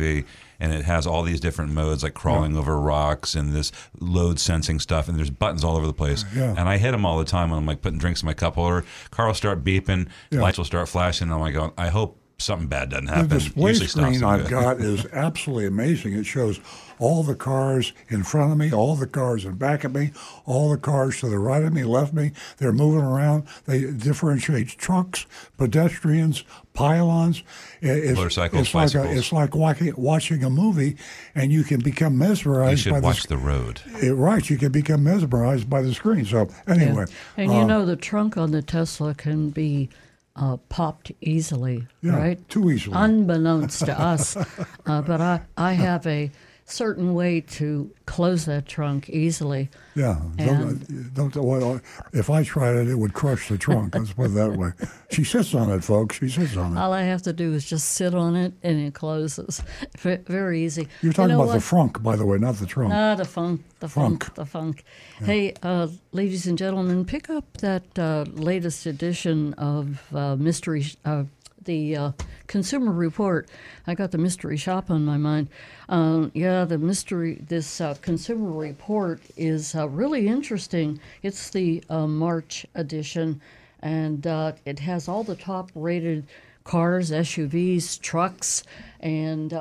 and it has all these different modes, like crawling over rocks and this load sensing stuff. And there's buttons all over the place. Yeah. And I hit them all the time when I'm like putting drinks in my cup holder. Car will start beeping, Yeah. lights will start flashing. And I'm like, I hope something bad doesn't happen. The display Usually screen I've good. got is absolutely amazing. It shows all the cars in front of me, all the cars in back of me, all the cars to the right of me, left of me. They're moving around. They differentiate trucks, pedestrians, pylons. It's, Motorcycles, it's like a, bicycles. it's like watching, watching a movie, and you can become mesmerized. You mesmerized should by watch the. the road. it, right, you can become mesmerized by the screen. So anyway, And you uh, know, the trunk on the Tesla can be uh, popped easily, Yeah, right? too easily. Unbeknownst to us. Uh, but I, I have a certain way to close that trunk easily. Yeah, And- don't, don't, well, if I tried it, it would crush the trunk. Let's put it that way. She sits on it, folks. She sits on it. All I have to do is just sit on it and it closes. Very easy. You're You talking know about the what? frunk, by the way, not the trunk. Ah, the funk, the funk, Funk. the funk. Hey, uh, ladies and gentlemen, pick up that uh, latest edition of uh, Mystery, uh, the uh, Consumer Report. I got the mystery shop on my mind. Um, yeah, the mystery, this uh, Consumer Report is uh, really interesting. It's the uh, March edition, and uh, it has all the top rated cars, SUVs, trucks, and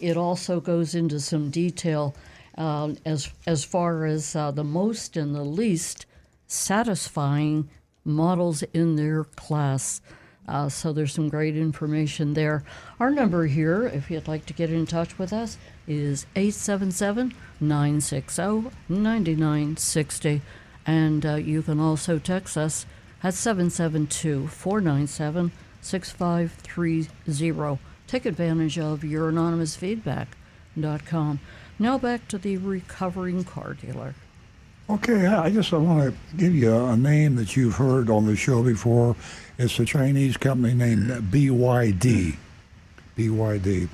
it also goes into some detail as as far as the most and the least satisfying models in their class. Uh, so there's some great information there. Our number here, if you'd like to get in touch with us, is 877 960 9960. And uh, you can also text us at 772 497 6530. Take advantage of your anonymous feedback.com. Now back to the recovering car dealer. Okay, I I just want to give you a name that you've heard on the show before. It's a Chinese company named BYD. BYD.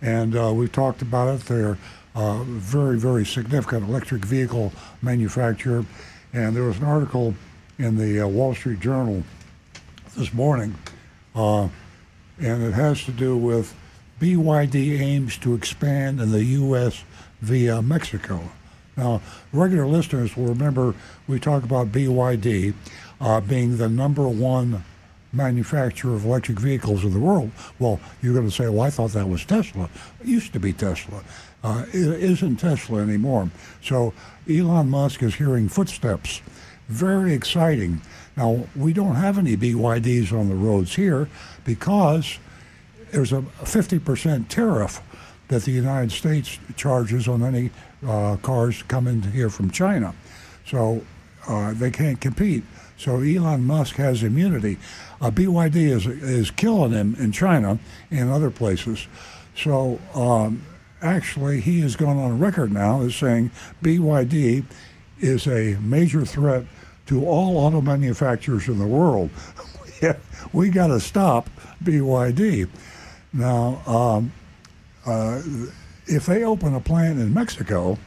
And uh, we've talked about it. They're a very, very significant electric vehicle manufacturer. And there was an article in the uh, Wall Street Journal this morning, uh, and it has to do with BYD aims to expand in the U.S. via Mexico. Now, regular listeners will remember we talk about BYD uh, being the number one manufacturer of electric vehicles in the world. Well, you're going to say, well, I thought that was Tesla. It used to be Tesla. Uh, it isn't Tesla anymore. So Elon Musk is hearing footsteps. Very exciting. Now, we don't have any BYDs on the roads here because there's a 50% tariff that the United States charges on any uh, cars coming here from China. So uh, they can't compete. So Elon Musk has immunity. Uh, BYD is is killing him in China and other places. So um, actually, he has gone on record now as saying BYD is a major threat to all auto manufacturers in the world. we got to stop BYD. Now, um, uh, if they open a plant in Mexico,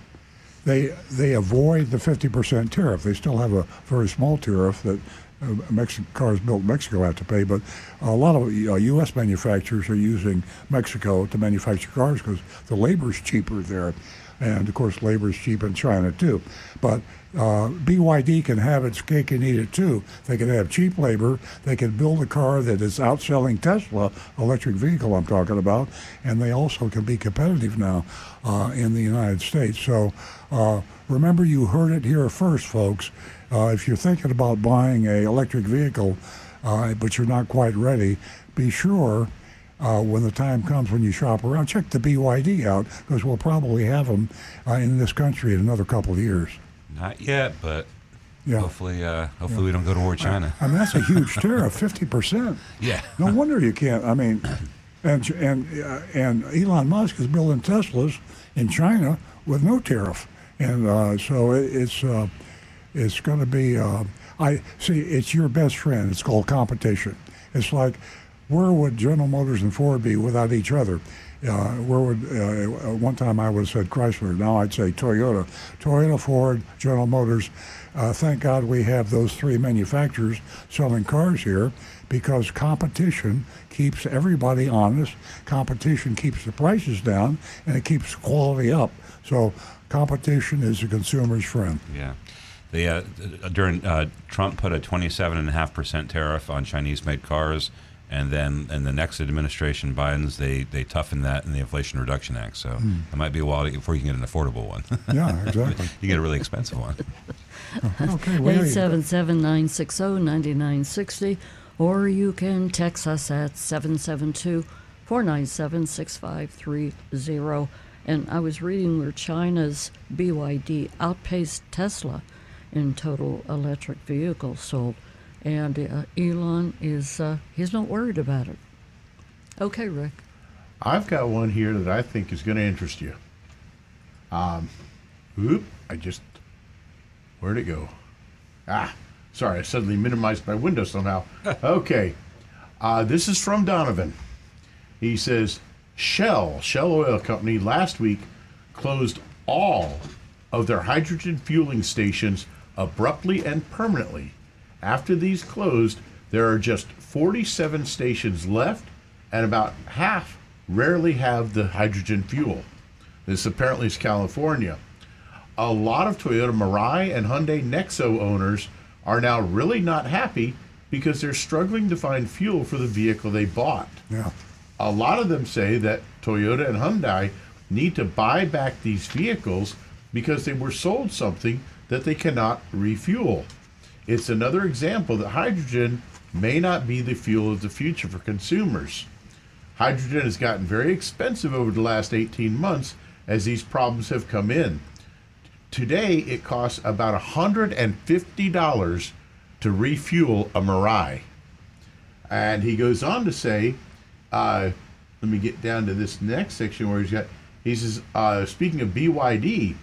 they they avoid the 50% tariff. They still have a very small tariff that uh, Mexican cars built in Mexico have to pay, but a lot of uh, U.S. manufacturers are using Mexico to manufacture cars because the labor is cheaper there, and of course labor is cheap in China too. But uh, BYD can have its cake and eat it too. They can have cheap labor. They can build a car that is outselling Tesla electric vehicle I'm talking about, and they also can be competitive now uh, in the United States. So uh, remember, you heard it here first, folks. Uh, if you're thinking about buying a electric vehicle, uh, but you're not quite ready, be sure. Uh, when the time comes when you shop around, check the BYD out because we'll probably have them uh, in this country in another couple of years. Not yet, but Yeah. hopefully, uh, hopefully we don't go to war with China. I mean, that's a huge tariff, fifty percent. Yeah. No wonder you can't. I mean, and and uh, and Elon Musk is building Teslas in China with no tariff, and uh, so it, it's uh, it's going to be. Uh, I see. It's your best friend. It's called competition. It's like where would General Motors and Ford be without each other? Uh, where would uh, uh, one time I would have said Chrysler. Now I'd say Toyota. Toyota, Ford, General Motors. Uh, thank God we have those three manufacturers selling cars here because competition keeps everybody honest. Competition keeps the prices down and it keeps quality up. So competition is the consumer's friend. Yeah. The, uh, during Trump put a 27.5% tariff on Chinese-made cars, and then in the next administration, Biden's they they toughened that in the Inflation Reduction Act. So it might be a while before you can get an affordable one. Yeah, exactly. you get a really expensive one. Okay, we 877 960 9960, or you can text us at 772 497 6530. And I was reading where China's BYD outpaced Tesla in total electric vehicles sold. And uh, Elon is, uh, he's not worried about it. Okay, Rick. I've got one here that I think is going to interest you. Um, oop, I just, where'd it go? Ah, sorry, I suddenly minimized my window somehow. okay, uh, this is from Donovan. He says, Shell, Shell Oil Company, last week closed all of their hydrogen fueling stations abruptly and permanently. After these closed, there are just 47 stations left, and about half rarely have the hydrogen fuel. This apparently is California. A lot of Toyota Mirai and Hyundai Nexo owners are now really not happy because they're struggling to find fuel for the vehicle they bought. Yeah. A lot of them say that Toyota and Hyundai need to buy back these vehicles because they were sold something that they cannot refuel. It's another example that hydrogen may not be the fuel of the future for consumers. Hydrogen has gotten very expensive over the last 18 months as these problems have come in. Today, it costs about $150 to refuel a Mirai. And he goes on to say, uh, let me get down to this next section where he's got, he says, uh, speaking of BYD,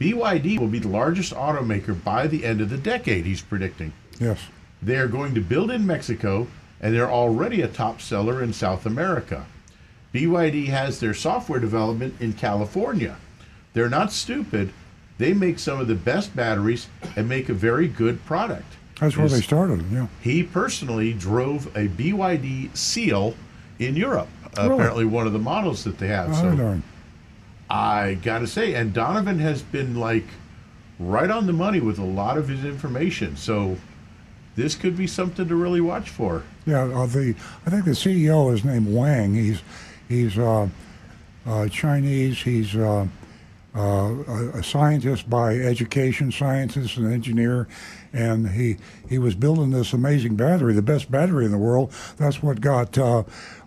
BYD will be the largest automaker by the end of the decade, he's predicting. Yes. They are going to build in Mexico, and they're already a top seller in South America. BYD has their software development in California. They're not stupid. They make some of the best batteries and make a very good product. That's where they started. Yeah. He personally drove a BYD Seal in Europe. Really? Apparently, one of the models that they have. Oh, so darn. I got to say, and Donovan has been like right on the money with a lot of his information. So this could be something to really watch for. Yeah, uh, the I think the CEO is named Wang. He's he's uh, uh, Chinese. He's uh, uh, a, a scientist by education, scientist and engineer, and he he was building this amazing battery, the best battery in the world. That's what got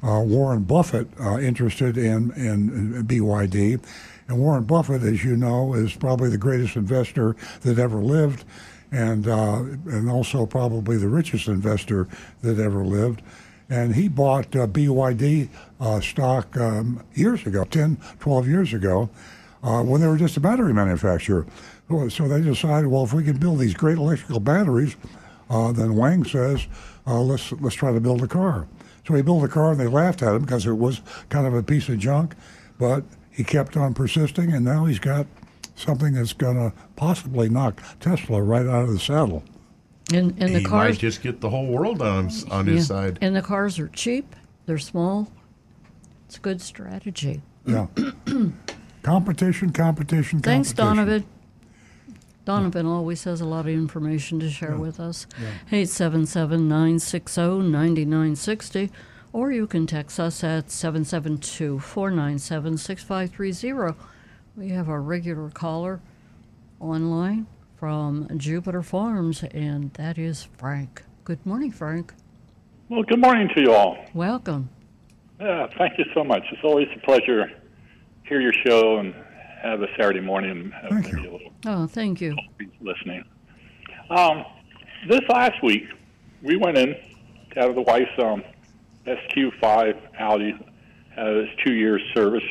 uh, Warren Buffett uh, interested in, in BYD. And Warren Buffett, as you know, is probably the greatest investor that ever lived and uh, and also probably the richest investor that ever lived. And he bought uh, BYD uh, stock um, years ago, 10, 12 years ago, uh, when they were just a battery manufacturer. So they decided, well, if we can build these great electrical batteries, then Wang says, let's let's try to build a car. So he built a car, and they laughed at him because it was kind of a piece of junk, but he kept on persisting, and now he's got something that's going to possibly knock Tesla right out of the saddle. And and the he cars might just get the whole world on his, on his yeah. side. And the cars are cheap. They're small. It's a good strategy. Yeah. competition, competition, competition. Thanks. Donovan. Donovan always has a lot of information to share with us. 877 960 9960, or you can text us at 772 497 6530. We have our regular caller online from Jupiter Farms, and that is Frank. Good morning, Frank. Well, good morning to you all. Welcome. Yeah, thank you so much. It's always a pleasure to hear your show and have a Saturday morning and have Thank maybe you. a little Oh, thank you. listening. Um, this last week, we went in to have the wife's um, SQ5 Audi has its two years service,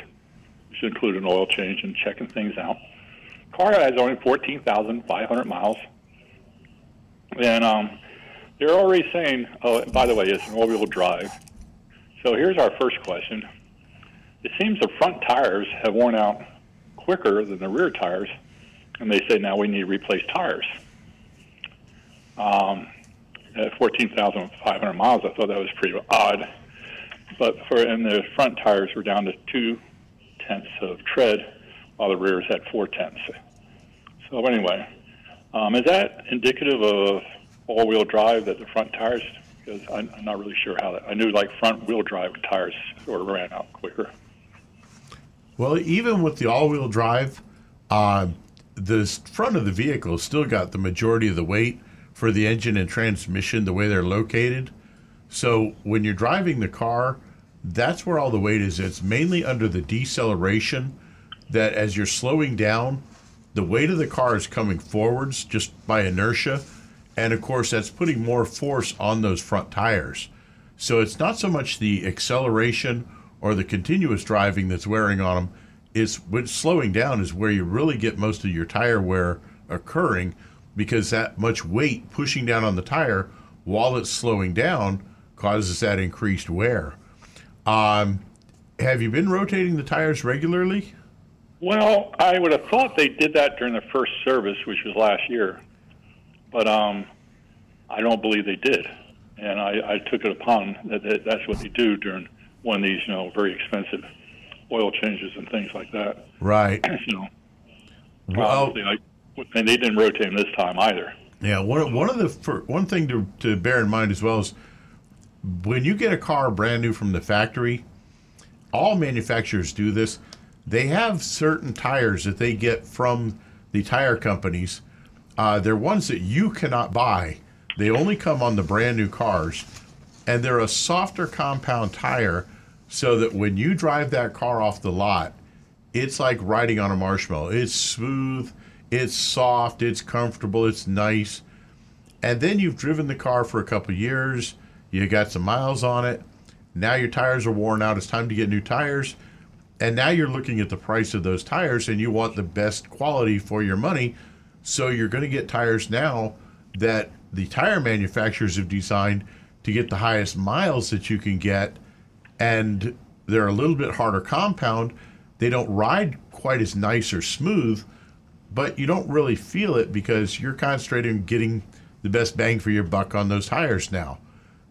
which included an oil change and checking things out. Car has only 14,500 miles. And um, they're already saying, oh, by the way, it's an all wheel drive. So here's our first question. It seems the front tires have worn out quicker than the rear tires, and they say now we need to replace tires. Um, at 14,500 miles, I thought that was pretty odd. But for and the front tires were down to two tenths of tread, while the rears had four tenths. So anyway, um, is that indicative of all-wheel drive that the front tires? Because I'm, I'm not really sure how that. I knew like front-wheel drive tires sort of ran out quicker. Well, even with the all-wheel drive, uh, the front of the vehicle still got the majority of the weight for the engine and transmission, the way they're located. So when you're driving the car, that's where all the weight is. It's mainly under the deceleration that as you're slowing down, the weight of the car is coming forwards just by inertia. And of course, that's putting more force on those front tires. So it's not so much the acceleration or the continuous driving that's wearing on them. It's when slowing down is where you really get most of your tire wear occurring because that much weight pushing down on the tire while it's slowing down causes that increased wear. Um, have you been rotating the tires regularly? Well, I would have thought they did that during the first service, which was last year, but um, I don't believe they did. And I, I took it upon that, that that's what they do during one of these, you know, very expensive oil changes and things like that. Right. you know, Well- like, and they didn't rotate them this time either. Yeah, one one of the fir- one thing to to bear in mind as well is when you get a car brand new from the factory, all manufacturers do this. They have certain tires that they get from the tire companies. Uh, they're ones that you cannot buy. They only come on the brand new cars, and they're a softer compound tire, so that when you drive that car off the lot, it's like riding on a marshmallow. It's smooth, it's soft, it's comfortable, it's nice. And then you've driven the car for a couple years, you got some miles on it. Now your tires are worn out, it's time to get new tires. And now you're looking at the price of those tires and you want the best quality for your money. So you're going to get tires now that the tire manufacturers have designed to get the highest miles that you can get and they're a little bit harder compound. They don't ride quite as nice or smooth, but you don't really feel it because you're concentrating on getting the best bang for your buck on those tires now.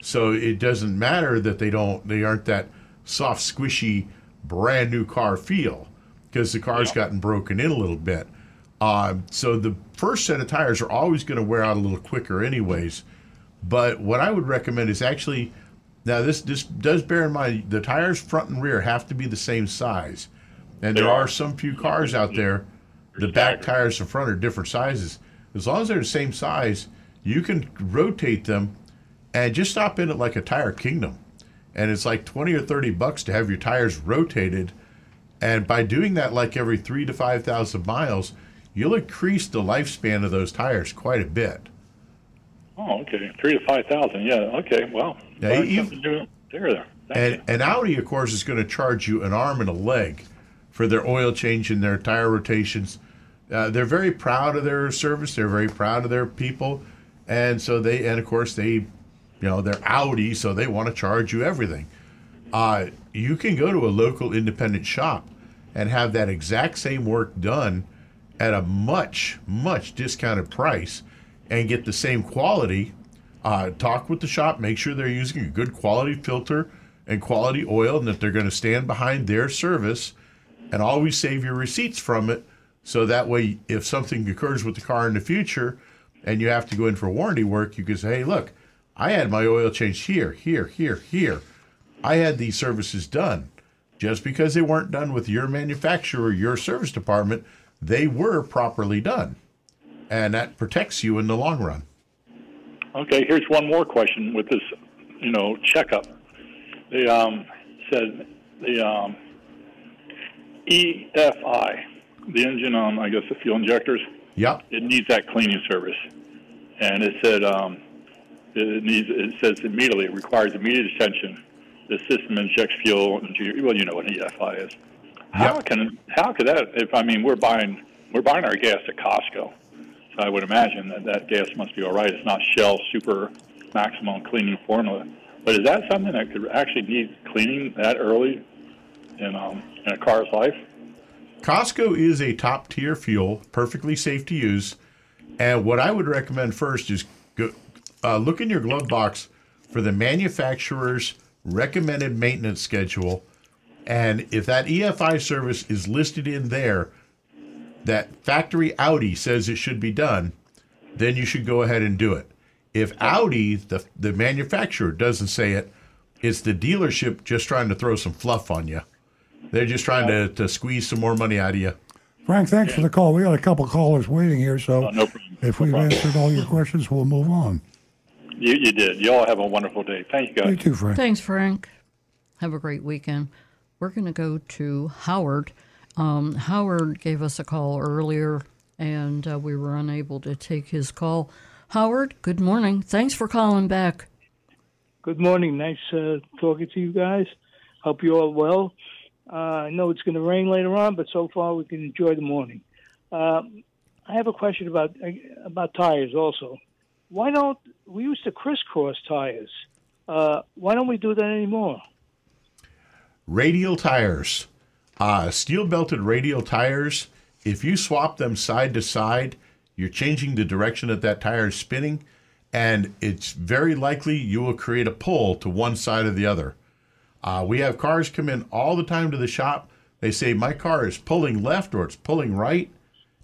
So it doesn't matter that they don't they aren't that soft, squishy, brand new car feel because the car's gotten broken in a little bit. Um, so the first set of tires are always going to wear out a little quicker, anyways. But what I would recommend is actually now this this does bear in mind the tires front and rear have to be the same size, and there are some few cars out there. The back tires in front are different sizes. As long as they're the same size, you can rotate them and just stop in at like a tire kingdom. And it's like 20 or 30 bucks to have your tires rotated. And by doing that like every three to 5,000 miles, you'll increase the lifespan of those tires quite a bit. Oh, okay. Three to five thousand. Yeah. Okay. Well, Yeah, you- something to do there. There. And, and Audi, of course, is going to charge you an arm and a leg for their oil change and their tire rotations. Uh, they're very proud of their service. They're very proud of their people, and so they and of course they, you know, they're Audi, so they want to charge you everything. Uh, you can go to a local independent shop and have that exact same work done at a much much discounted price and get the same quality uh, talk with the shop, make sure they're using a good quality filter and quality oil, and that they're going to stand behind their service, and always save your receipts from it. So that way, if something occurs with the car in the future, and you have to go in for warranty work, you can say, "Hey, look, I had my oil changed here, here, here, here. I had these services done. Just because they weren't done with your manufacturer, your service department, they were properly done, and that protects you in the long run." Okay. Here's one more question with this, you know, checkup. They um, said the um, EFI, the engine, um, I guess the fuel injectors. Yep. It needs that cleaning service, and it said um, it needs. It says immediately. It requires immediate attention. The system injects fuel into. your- Well, you know what an EFI is. How can how could that? If I mean, we're buying we're buying our gas at Costco, I would imagine that that gas must be all right. It's not Shell Super Maximum Cleaning Formula, but is that something that could actually need cleaning that early in um, in a car's life? Costco is a top tier fuel, perfectly safe to use. And what I would recommend first is go, uh, look in your glove box for the manufacturer's recommended maintenance schedule. And if that EFI service is listed in there, that factory Audi says it should be done, then you should go ahead and do it. If Audi, the, the manufacturer, doesn't say it, it's the dealership just trying to throw some fluff on you. They're just trying to, to squeeze some more money out of you. Frank, thanks for the call. We got a couple callers waiting here, so Oh, no problem. if we've answered all your questions, we'll move on. You, you did. You all have a wonderful day. Thank you, guys. You too, Frank. Thanks, Frank. Have a great weekend. We're going to go to Howard. Um, Howard gave us a call earlier, and uh, we were unable to take his call. Howard, good morning. Thanks for calling back. Good morning. Nice uh, talking to you guys. Hope you're all well. Uh, I know it's going to rain later on, but so far we can enjoy the morning. Um, I have a question about about tires also. Why don't we used to crisscross tires? Uh, why don't we do that anymore? Radial tires, uh, steel belted radial tires. If you swap them side to side, you're changing the direction that that tire is spinning, and it's very likely you will create a pull to one side or the other. Uh, we have cars come in all the time to the shop. They say my car is pulling left or it's pulling right,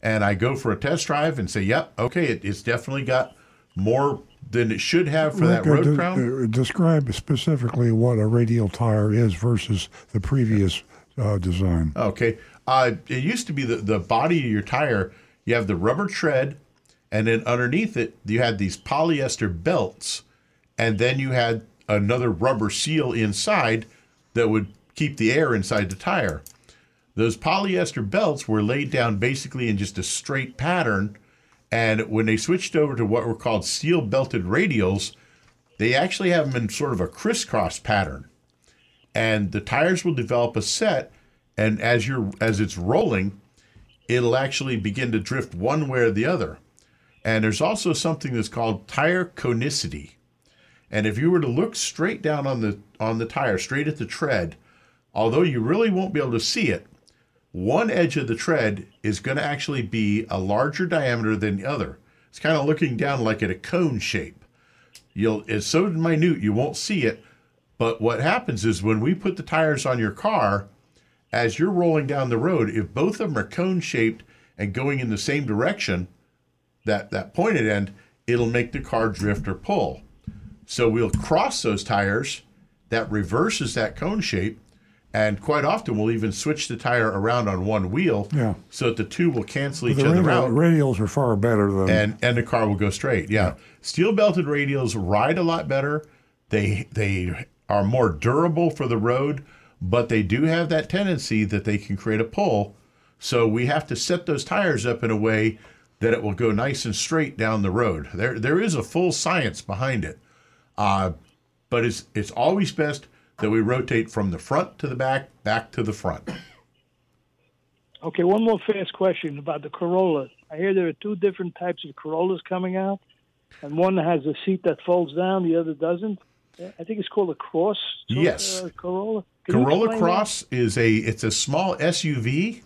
and I go for a test drive and say, "Yep, okay, it, it's definitely got more than it should have for that Rick, uh, road de- crown." uh, describe specifically what a radial tire is versus the previous uh, design. Okay. Uh, it used to be the, the body of your tire, you have the rubber tread, and then underneath it, you had these polyester belts, and then you had another rubber seal inside that would keep the air inside the tire. Those polyester belts were laid down basically in just a straight pattern, and when they switched over to what were called steel belted radials, they actually have them in sort of a crisscross pattern and the tires will develop a set and as you're as it's rolling it'll actually begin to drift one way or the other and there's also something that's called tire conicity and if you were to look straight down on the on the tire straight at the tread although you really won't be able to see it one edge of the tread is going to actually be a larger diameter than the other it's kind of looking down like at a cone shape. You'll it's so minute you won't see it. But what happens is when we put the tires on your car, as you're rolling down the road, if both of them are cone shaped and going in the same direction, that that pointed end, it'll make the car drift or pull. So we'll cross those tires, that reverses that cone shape, and quite often we'll even switch the tire around on one wheel, Yeah. so that the two will cancel each the other radial, out radials are far better than. and and the car will go straight. Yeah, steel belted radials ride a lot better. They they are more durable for the road, but they do have that tendency that they can create a pull. So we have to set those tires up in a way that it will go nice and straight down the road. There there is a full science behind it, uh, but it's it's always best that we rotate from the front to the back, back to the front. Okay, one more fast question about the Corolla. I hear there are two different types of Corollas coming out, and one has a seat that folds down, the other doesn't. I think it's called a Cross. Yes. uh, Corolla. Can Corolla? Cross is a it's a small SUV,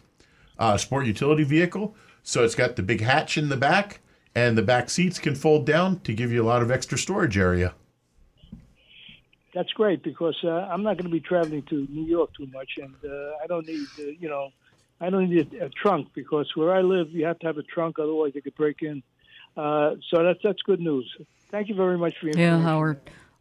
uh, sport utility vehicle. So it's got the big hatch in the back, and the back seats can fold down to give you a lot of extra storage area. That's great because uh, I'm not going to be traveling to New York too much, and uh, I don't need, uh, you know, I don't need a, a trunk because where I live, you have to have a trunk, otherwise they could break in. Uh, so that's that's good news. Thank you very much for your Yeah. Howard.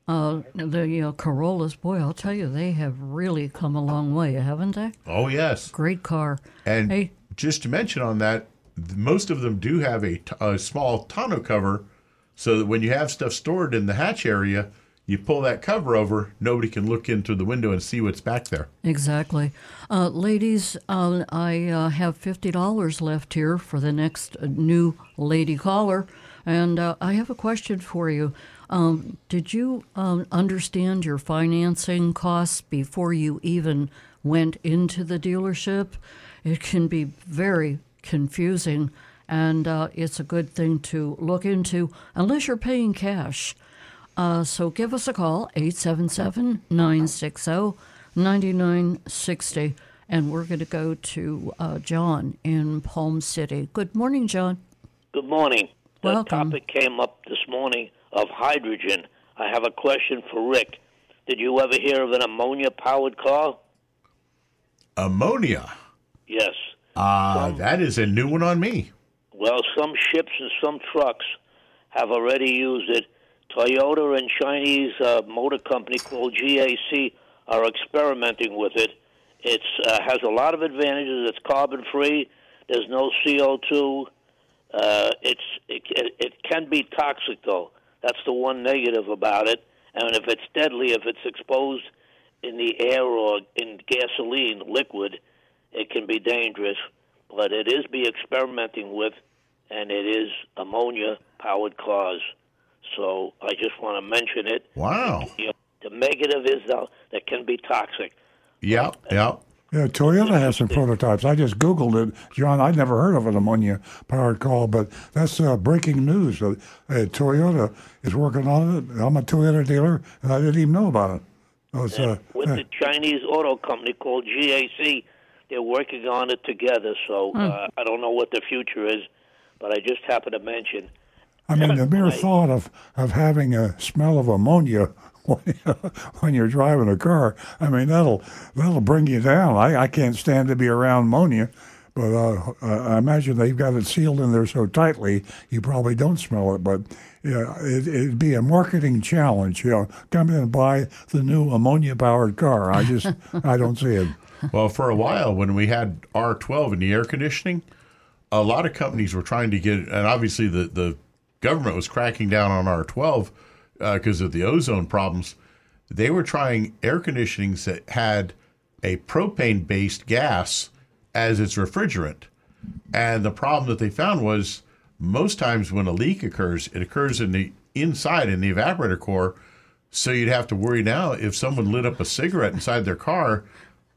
Uh, the uh, Corollas, boy, I'll tell you, they have really come a long way, haven't they? Oh yes, Great car. and Hey. just to mention on that, most of them do have a, t- a small tonneau cover, so that when you have stuff stored in the hatch area, you pull that cover over, nobody can look in through the window and see what's back there. Exactly. Uh, ladies, uh, I uh, have $50 left here for the next uh, new lady caller. And uh, I have a question for you. Um, did you um, understand your financing costs before you even went into the dealership? It can be very confusing, and uh, it's a good thing to look into unless you're paying cash. Uh, so give us a call, 877 960 9960. And we're going to go to uh, John in Palm City. Good morning, John. Good morning. The Welcome. topic came up this morning of hydrogen. I have a question for Rick. Did you ever hear of an ammonia powered car? Ammonia. Yes. Uh, that is a new one on me. Well, some ships and some trucks have already used it. Toyota and Chinese uh, motor company called GAC are experimenting with it. It uh, has a lot of advantages. It's carbon free. There's no CO2. Uh, it's it, it, it can be toxic though. That's the one negative about it. And if it's deadly, if it's exposed in the air or in gasoline liquid, it can be dangerous. But it is be experimenting with, and it is ammonia powered cars. So I just want to mention it. Wow. You know, the negative is though that can be toxic. Yeah, yeah. Yeah, Toyota has some prototypes. I just Googled it, John. I'd never heard of an ammonia powered car, but that's uh, breaking news. Uh, uh, Toyota is working on it. I'm a Toyota dealer, and I didn't even know about it. So it's, uh, with the Chinese auto company called GAC. They're working on it together, so uh, I don't know what the future is, but I just happened to mention. I mean, the mere thought of, of having a smell of ammonia when, you're driving a car, I mean, that'll that'll bring you down. I, I can't stand to be around ammonia, but uh, I imagine they've got it sealed in there so tightly, you probably don't smell it. But yeah, it, it'd be a marketing challenge. You know, come in and buy the new ammonia-powered car. I just, I don't see it. Well, for a while when we had R12 in the air conditioning, a lot of companies were trying to get, and obviously the, the government was cracking down on R12 Uh, because of the ozone problems. They were trying air conditionings that had a propane based gas as its refrigerant. And the problem that they found was most times when a leak occurs, it occurs in the inside in the evaporator core. So you'd have to worry now if someone lit up a cigarette inside their car,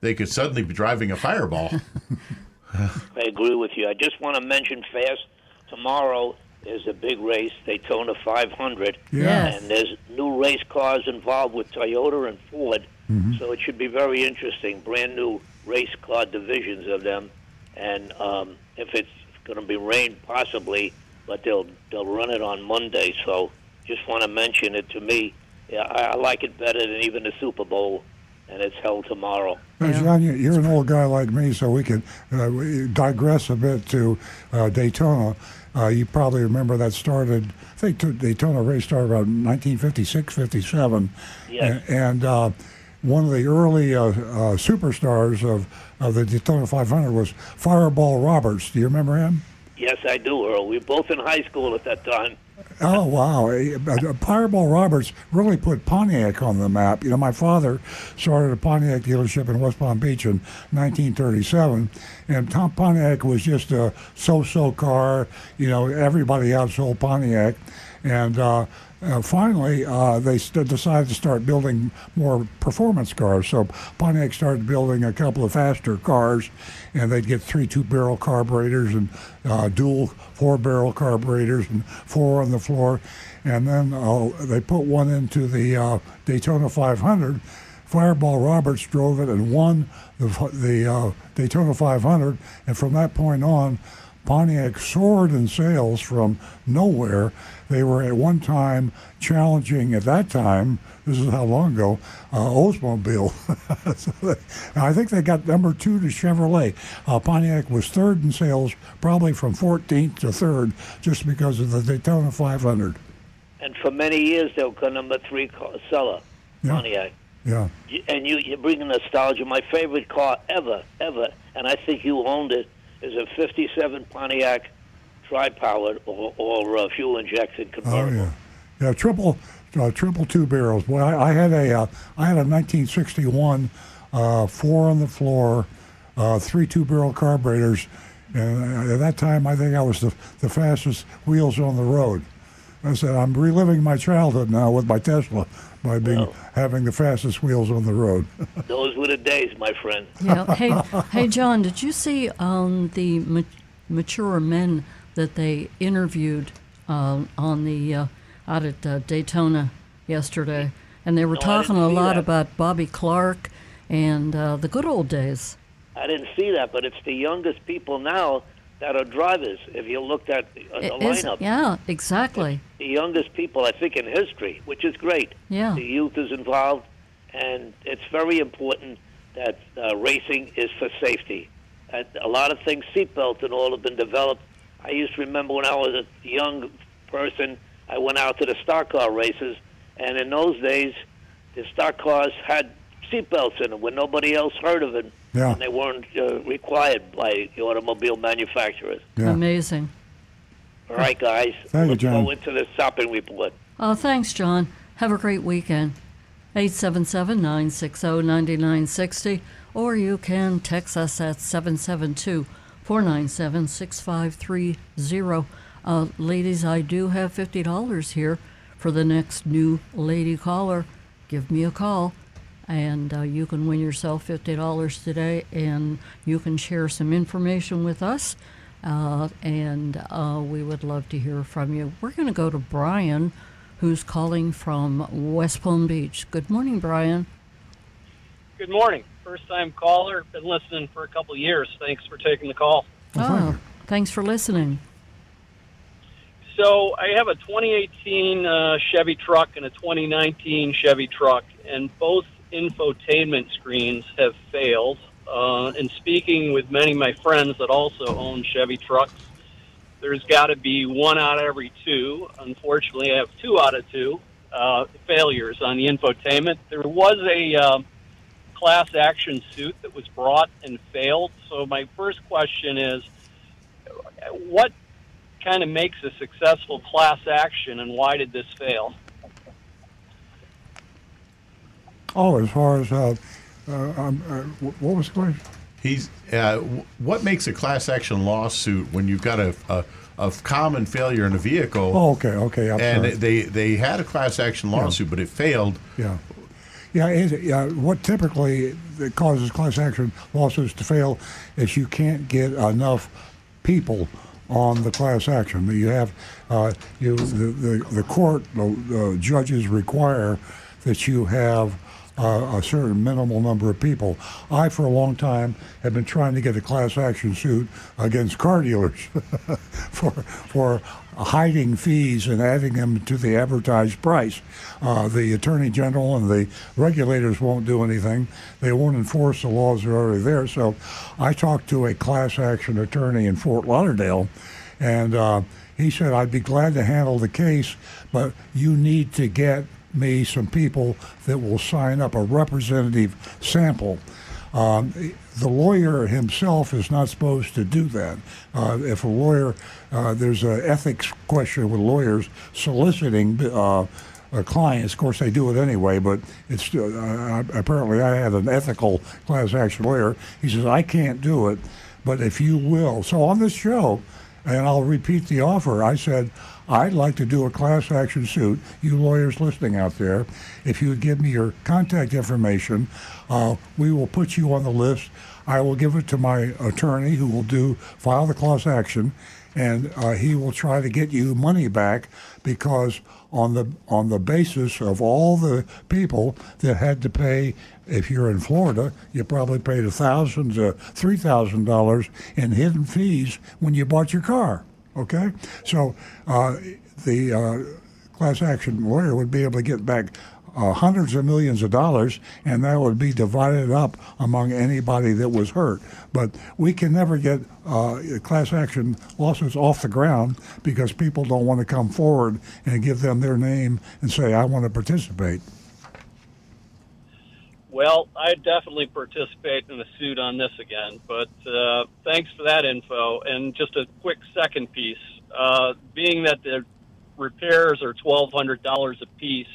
they could suddenly be driving a fireball. I agree with you. I just want to mention fast tomorrow is a big race, Daytona 500, Yes. and there's new race cars involved with Toyota and Ford. Mm-hmm. So it should be very interesting. Brand new race car divisions of them, and um, if it's going to be rain, possibly but they'll they'll run it on Monday. So just want to mention it to me. Yeah, I, I like it better than even the Super Bowl, and it's held tomorrow. Now, John, you- you're an old guy like me, so we can uh, digress a bit to uh, Daytona. Uh, you probably remember that started, I think the Daytona race started around 1956, 57. Yes. And uh, one of the early uh, uh, superstars of, of the Daytona 500 was Fireball Roberts. Do you remember him? Yes, I do, Earl. We were both in high school at that time. Oh wow! Fireball Roberts really put Pontiac on the map. You know, my father started a Pontiac dealership in West Palm Beach in 1937, and Tom Pontiac was just a so-so car. You know, everybody outsold Pontiac, and uh, uh, finally uh, they st- decided to start building more performance cars. So Pontiac started building a couple of faster cars, and they'd get three two-barrel carburetors and uh, dual four-barrel carburetors and four on the floor. And then uh, they put one into the uh, Daytona 500. Fireball Roberts drove it and won the the uh, Daytona 500. And from that point on, Pontiac soared in sales from nowhere. They were at one time challenging, at that time, this is how long ago, uh, Oldsmobile. so they, I think they got number two to Chevrolet. Uh, Pontiac was third in sales, probably from 14th to third, just because of the Daytona 500. And for many years, they were number three car seller, Yeah. Pontiac. Yeah. And you, you bring nostalgia. My favorite car ever, ever, and I think you owned it, is a 57 Pontiac tri-powered or, or uh, fuel-injected Oh yeah, yeah. Triple, uh, triple two barrels. Well, I, I had a, uh, I had a 1961, uh, four on the floor, uh, three two barrel carburetors, and at that time I think I was the the fastest wheels on the road. I said I'm reliving my childhood now with my Tesla by being having the fastest wheels on the road. Those were the days, my friend. Yeah. Hey, hey, John, did you see um, the ma- mature men that they interviewed uh, on the uh, out at uh, Daytona yesterday? And they were No, talking a lot that. about Bobby Clark and uh, the good old days. I didn't see that, but it's the youngest people now that are drivers. If you looked at the, uh, the lineup, yeah, exactly. the youngest people, I think, in history, which is great. Yeah. The youth is involved, and it's very important that uh, racing is for safety. And a lot of things, seatbelts and all, have been developed. I used to remember when I was a young person, I went out to the stock car races, and in those days, the stock cars had seatbelts in them when nobody else heard of it, Yeah. and they weren't uh, required by the automobile manufacturers. Yeah. Amazing. All right, guys. Thank you, Let's John. go into the shopping report. Oh, thanks, John. Have a great weekend. 877 960 9960, or you can text us at 772 497 6530. Uh, Ladies, I do have $50 here for the next new lady caller. Give me a call, and uh, you can win yourself $50 today, and you can share some information with us. Uh, and uh, we would love to hear from you. We're going to go to Brian, who's calling from West Palm Beach. Good morning, Brian. Good morning. First time caller. Been listening for a couple years. Thanks for taking the call. Oh, thanks for listening. So I have a 2018 uh, Chevy truck and a 2019 Chevy truck, and both infotainment screens have failed. Uh, and speaking with many of my friends that also own Chevy trucks, there's got to be one out of every two. Unfortunately, I have two out of two uh, failures on the infotainment. There was a uh, class action suit that was brought and failed. So my first question is, what kind of makes a successful class action, and why did this fail? Oh, as far as uh, uh, um, uh, what was the question? He's uh, what makes a class action lawsuit when you've got a, a, a common failure in a vehicle? Oh, okay, okay. I'm and sorry. they they had a class action lawsuit, but it failed. Yeah. Yeah, it, yeah. What typically causes class action lawsuits to fail is you can't get enough people on the class action. You have uh, you the, the the court the, the judges require that you have a certain minimal number of people. I, for a long time, have been trying to get a class action suit against car dealers for for hiding fees and adding them to the advertised price. Uh, the attorney general and the regulators won't do anything. They won't enforce the laws that are already there. So, I talked to a class action attorney in Fort Lauderdale, and uh, he said I'd be glad to handle the case, but you need to get me some people that will sign up a representative sample. Um, the lawyer himself is not supposed to do that. Uh, if a lawyer, uh, there's an ethics question with lawyers soliciting uh, uh clients. Of course, they do it anyway, but it's uh, apparently I had an ethical class action lawyer. He says I can't do it, but if you will. So on this show, and I'll repeat the offer. I said I'd like to do a class action suit. You lawyers listening out there, if you would give me your contact information, uh, we will put you on the list. I will give it to my attorney who will do file the class action, and uh, he will try to get you money back because on the on the basis of all the people that had to pay if you're in Florida, you probably paid a thousand to three thousand dollars in hidden fees when you bought your car. Okay, so uh, the uh, class action lawyer would be able to get back uh, hundreds of millions of dollars, and that would be divided up among anybody that was hurt. But we can never get uh, class action lawsuits off the ground because people don't want to come forward and give them their name and say, I want to participate. Well, I definitely participate in a suit on this again, but uh, thanks for that info. And just a quick second piece, uh, being that the repairs are twelve hundred dollars a piece,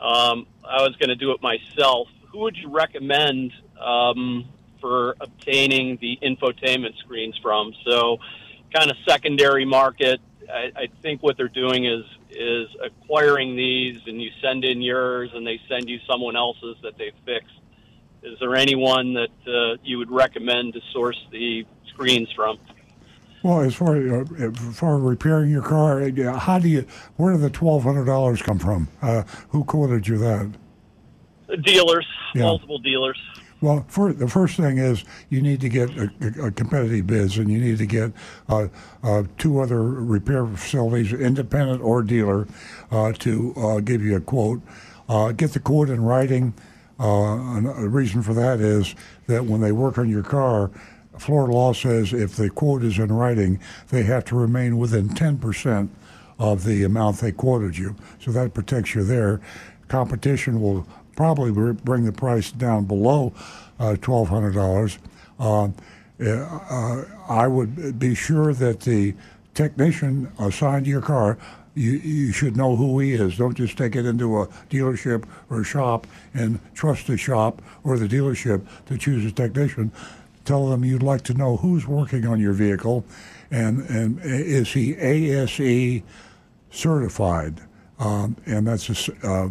um, I was going to do it myself. Who would you recommend um, for obtaining the infotainment screens from? So, kind of secondary market. I, I think what they're doing is is acquiring these and you send in yours and they send you someone else's that they've fixed. Is there anyone that uh, you would recommend to source the screens from? Well, as far uh, for repairing your car, uh, how do you? Where did the twelve hundred dollars come from? Uh, who quoted you that? Dealers, yeah. multiple dealers. Well, for, the first thing is you need to get a, a, competitive bids, and you need to get uh, uh, two other repair facilities, independent or dealer, uh, to uh, give you a quote. Uh, get the quote in writing. Uh, a reason for that is that when they work on your car, Florida law says if the quote is in writing, they have to remain within 10% of the amount they quoted you. So that protects you there. Competition will probably bring the price down below uh, $1,200. Uh, uh, I would be sure that the technician assigned to your car, you, you should know who he is. Don't just take it into a dealership or a shop and trust the shop or the dealership to choose a technician. Tell them you'd like to know who's working on your vehicle and, and is he ASE certified? Um, and that's a, uh,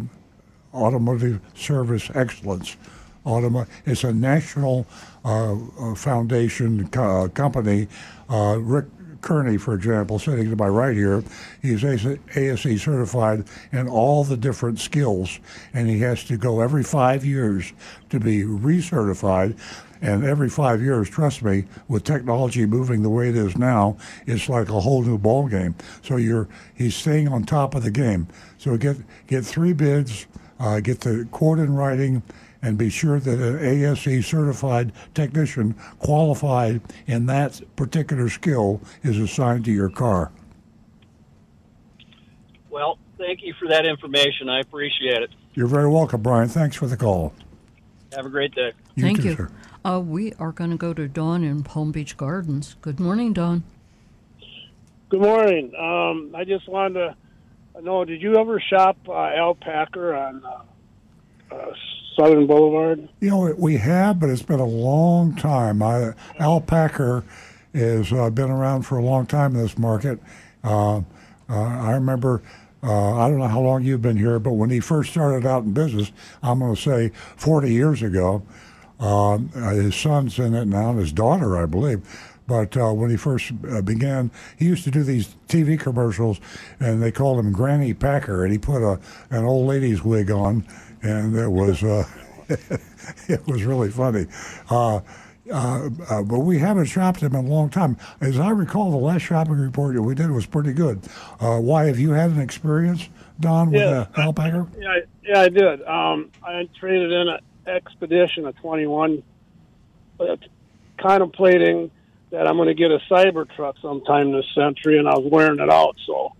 Automotive Service Excellence. Automo- it's a national uh, uh foundation co- uh, company. Uh, Rick Kearney, for example, sitting to my right here, he's ASE certified in all the different skills, and he has to go every five years to be recertified. And every five years, trust me, with technology moving the way it is now, it's like a whole new ball game. So you're he's staying on top of the game. So get get three bids uh, get the quote in writing, and be sure that an ASE certified technician qualified in that particular skill is assigned to your car. Well, thank you for that information. I appreciate it. You're very welcome, Brian. Thanks for the call. Have a great day. You Thank too, you. Sir. Uh, we are going to go to Dawn in Palm Beach Gardens. Good morning, Dawn. Good morning. Um, I just wanted to no, did you ever shop uh, Al Packer on uh, uh, Southern Boulevard? You know, we have, but it's been a long time. I, Al Packer has uh, been around for a long time in this market. Uh, uh, I remember. Uh, I don't know how long you've been here, but when he first started out in business, I'm going to say 40 years ago, um, his son's in it now, and his daughter, I believe. But uh, when he first uh, began, he used to do these TV commercials, and they called him Granny Packer, and he put a an old lady's wig on, and it was uh, it was really funny. Uh, uh, uh, but we haven't shopped him in a long time. As I recall, the last shopping report that we did was pretty good. Uh, why have you had an experience, Don, with Yes. uh, Al Packer? Yeah, I- yeah, I did. Um, I traded in an Expedition, a 21, but contemplating that I'm going to get a Cyber truck sometime this century, and I was wearing it out, so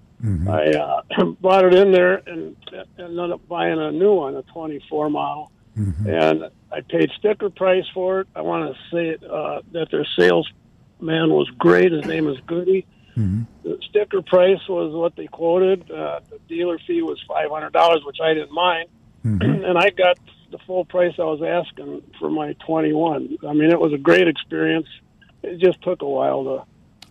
I uh, brought it in there and, and ended up buying a new one, a 24 model, and I paid sticker price for it. I want to say uh, that their salesman was great. His name is Goody. The sticker price was what they quoted. Uh, the dealer fee was five hundred dollars, which I didn't mind, and I got the full price I was asking for my twenty one. I mean, it was a great experience. It just took a while to.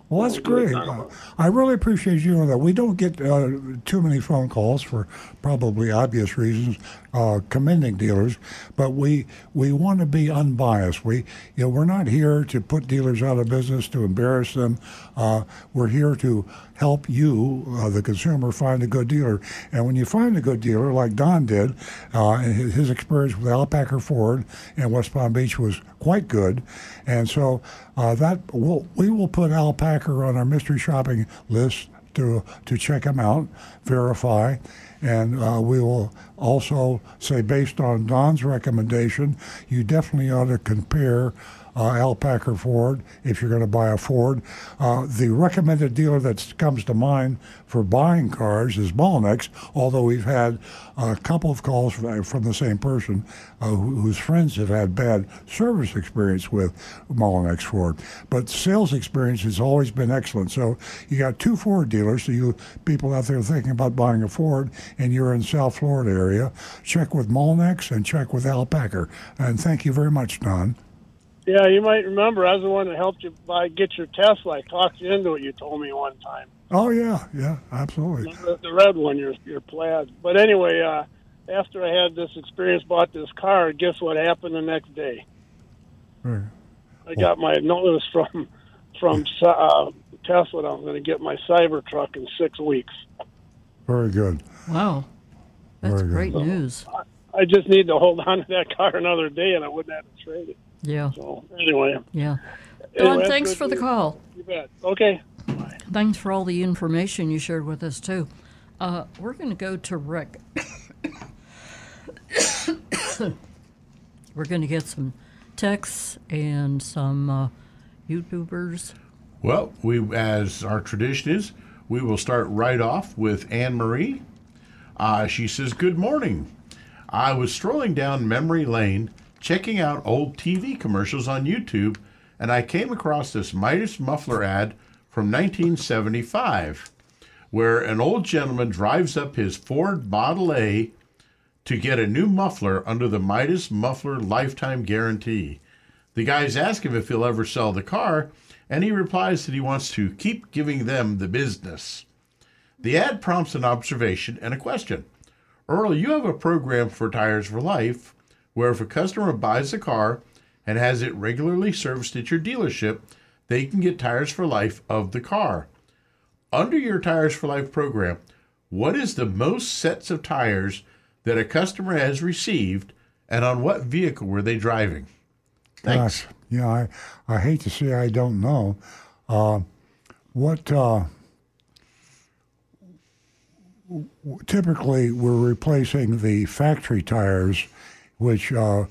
Well, that's great. Uh, I really appreciate you doing that. We don't get uh, too many phone calls for probably obvious reasons, uh, commending dealers, but we we want to be unbiased. We you know we're not here to put dealers out of business to embarrass them. Uh, we're here to help you, uh, the consumer, find a good dealer. And when you find a good dealer, like Don did, uh, his, his experience with Al Packer Ford in West Palm Beach was quite good. And so uh, that we'll, we will put Al Packer on our mystery shopping list to to check them out, verify, and uh, we will also say based on Don's recommendation, you definitely ought to compare. Uh, Al Packer Ford, if you're going to buy a Ford, uh, the recommended dealer that comes to mind for buying cars is Mullinax. Although we've had a couple of calls from, the same person uh, whose friends have had bad service experience with Mullinax Ford, but sales experience has always been excellent. So you got two Ford dealers. So you people out there thinking about buying a Ford and you're in South Florida area, check with Mullinax and check with Al Packer. And thank you very much, Don. Yeah, you might remember I was the one that helped you buy get your Tesla. I talked you into it. You told me one time. Oh yeah, yeah, absolutely. the, the red one, your your plaid. But anyway, uh, after I had this experience, bought this car. Guess what happened the next day? Right. I got my notice from from uh, Tesla. that I'm going to get my Cybertruck in six weeks. Very good. Wow. That's Very good. great news. I just need to hold on to that car another day, and I wouldn't have to trade it. Yeah. So anyway, Yeah. Anyway, Don, that's thanks for the news. call. you bet. Okay. Thanks for all the information you shared with us, too. Uh, we're going to go to Rick. we're going to get some texts and some uh, YouTubers. Well, we, as our tradition is, we will start right off with Anne Marie. Uh, she says, Good morning. I was strolling down memory lane, checking out old TV commercials on YouTube, and I came across this Midas muffler ad from 1975, where an old gentleman drives up his Ford Model A to get a new muffler under the Midas Muffler Lifetime Guarantee. The guys ask him if he'll ever sell the car, and he replies that he wants to keep giving them the business. The ad prompts an observation and a question. Earl, you have a program for Tires for Life where if a customer buys a car and has it regularly serviced at your dealership, they can get Tires for Life of the car. Under your Tires for Life program, what is the most sets of tires that a customer has received, and on what vehicle were they driving? Thanks. Gosh, yeah, I, I hate to say I don't know. Uh, what uh, typically we're replacing the factory tires, which uh,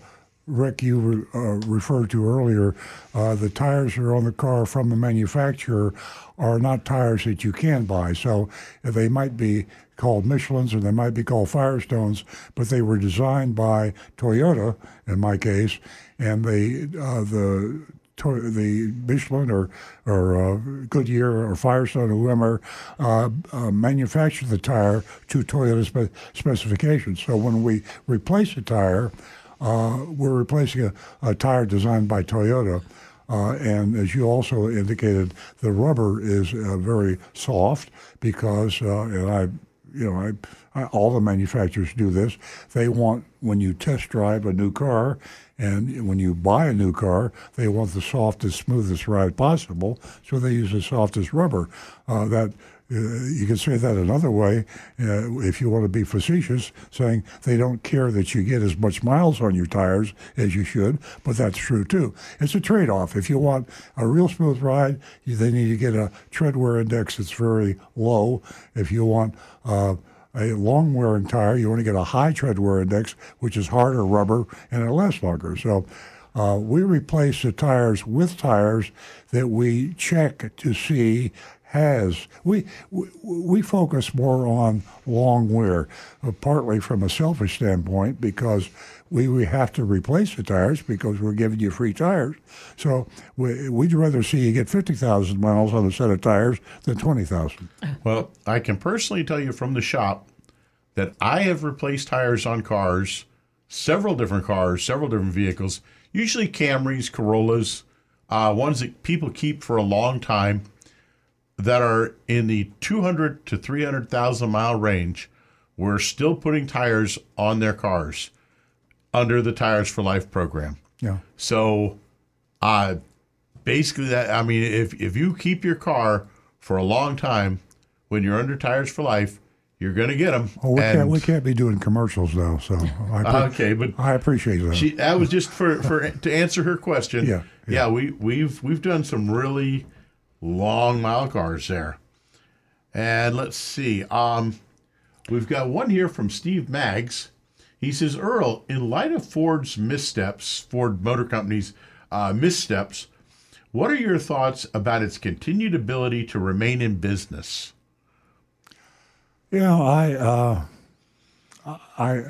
Rick you re- uh, referred to earlier. Uh, the tires that are on the car from the manufacturer are not tires that you can buy. So they might be called Michelin's or they might be called Firestones, but they were designed by Toyota in my case, and they uh, the the Michelin or or uh, Goodyear or Firestone or whoever uh, uh, manufactured the tire to Toyota spe- specifications. So when we replace a tire, uh, we're replacing a, a tire designed by Toyota. Uh, and as you also indicated, the rubber is uh, very soft because, and I, you know, I, I, all the manufacturers do this. They want when you test drive a new car, and when you buy a new car, they want the softest, smoothest ride possible. So they use the softest rubber. Uh, that uh, you can say that another way uh, if you want to be facetious, saying they don't care that you get as much miles on your tires as you should, but that's true too. It's a trade off. If you want a real smooth ride, you, they need to get a tread wear index that's very low. If you want uh, a long wearing tire, you want to get a high tread wear index, which is harder rubber and it lasts longer. So uh, we replace the tires with tires that we check to see has we we, we focus more on long wear, uh, partly from a selfish standpoint because we, we have to replace the tires because we're giving you free tires. So we, we'd rather see you get fifty thousand miles on a set of tires than twenty thousand. Well, I can personally tell you from the shop that I have replaced tires on cars, several different cars, several different vehicles, usually Camrys, Corollas, uh, ones that people keep for a long time that are in the 200 to 300,000 mile range. We're still putting tires on their cars under the Tires for Life program. Yeah. So, uh, basically, that I mean, if if you keep your car for a long time, when you're under Tires for Life, you're going to get them. Oh, we can't we can't be doing commercials though. So I Okay, but I appreciate that. She, that was just for, for to answer her question. Yeah, yeah, we we've we've done some really long mile cars there, and let's see. Um, we've got one here from Steve Maggs. He says, Earl, in light of Ford's missteps, Ford Motor Company's uh, missteps, what are your thoughts about its continued ability to remain in business? You know, I, uh, I,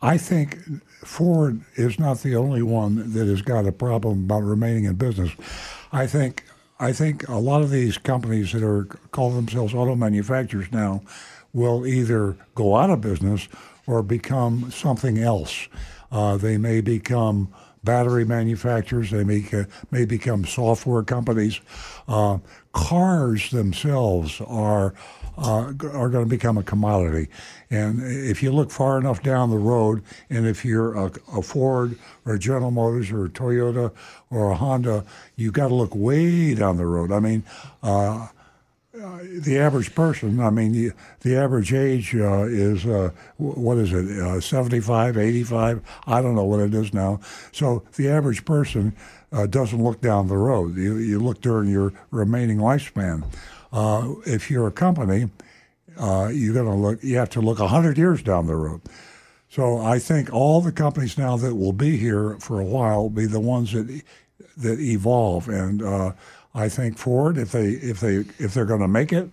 I think Ford is not the only one that has got a problem about remaining in business. I think, I think a lot of these companies that are call themselves auto manufacturers now will either go out of business or become something else. Uh, they may become battery manufacturers. They may may become software companies. Uh, cars themselves are uh, are going to become a commodity. And if you look far enough down the road, and if you're a, a Ford or a General Motors or a Toyota or a Honda, you've got to look way down the road. I mean. Uh, uh, the average person, I mean, the, the average age uh, is, uh, what is it, uh, 75, 85? I don't know what it is now. So the average person uh, doesn't look down the road. You, you look during your remaining lifespan. Uh, if you're a company, you're going to look, you have to look 100 years down the road. So I think all the companies now that will be here for a while will be the ones that, that evolve. And, I think Ford, if they if they if they're going to make it,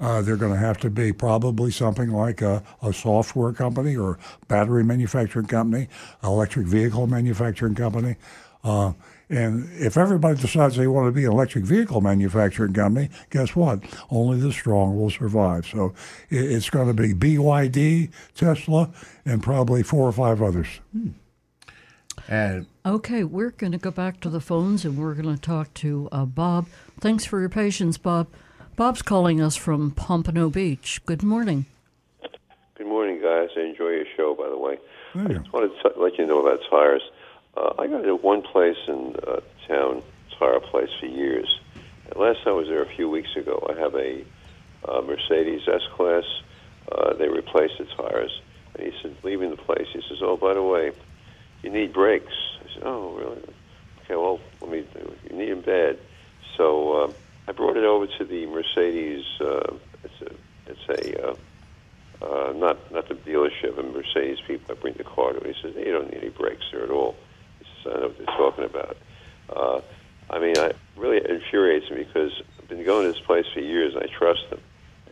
uh, they're going to have to be probably something like a, a software company or battery manufacturing company, electric vehicle manufacturing company. Uh, and if everybody decides they want to be an electric vehicle manufacturing company, guess what? Only the strong will survive. So it's going to be BYD, Tesla, and probably four or five others. Hmm. And Okay, we're going to go back to the phones and we're going to talk to uh, Bob. Thanks for your patience, Bob. Bob's calling us from Pompano Beach. Good morning. Good morning, guys. I enjoy your show, by the way. Oh, I just wanted to let you know about tires. Uh, I got to one place in uh, town, tire place, for years. And last time I was there a few weeks ago. I have a uh, Mercedes S Class. Uh, they replaced the tires. And he said, leaving the place, he says, oh, by the way, you need brakes. Said, oh, really? Okay, well, let me. You need them bad. So uh, I brought it over to the Mercedes. Uh, it's a, it's a, uh, uh, not not the dealership. And Mercedes people. I bring the car to. Him. He says, hey, you don't need any brakes there at all. He says, I know what they're talking about. Uh, I mean, I really infuriates me because I've been going to this place for years. and I trust them.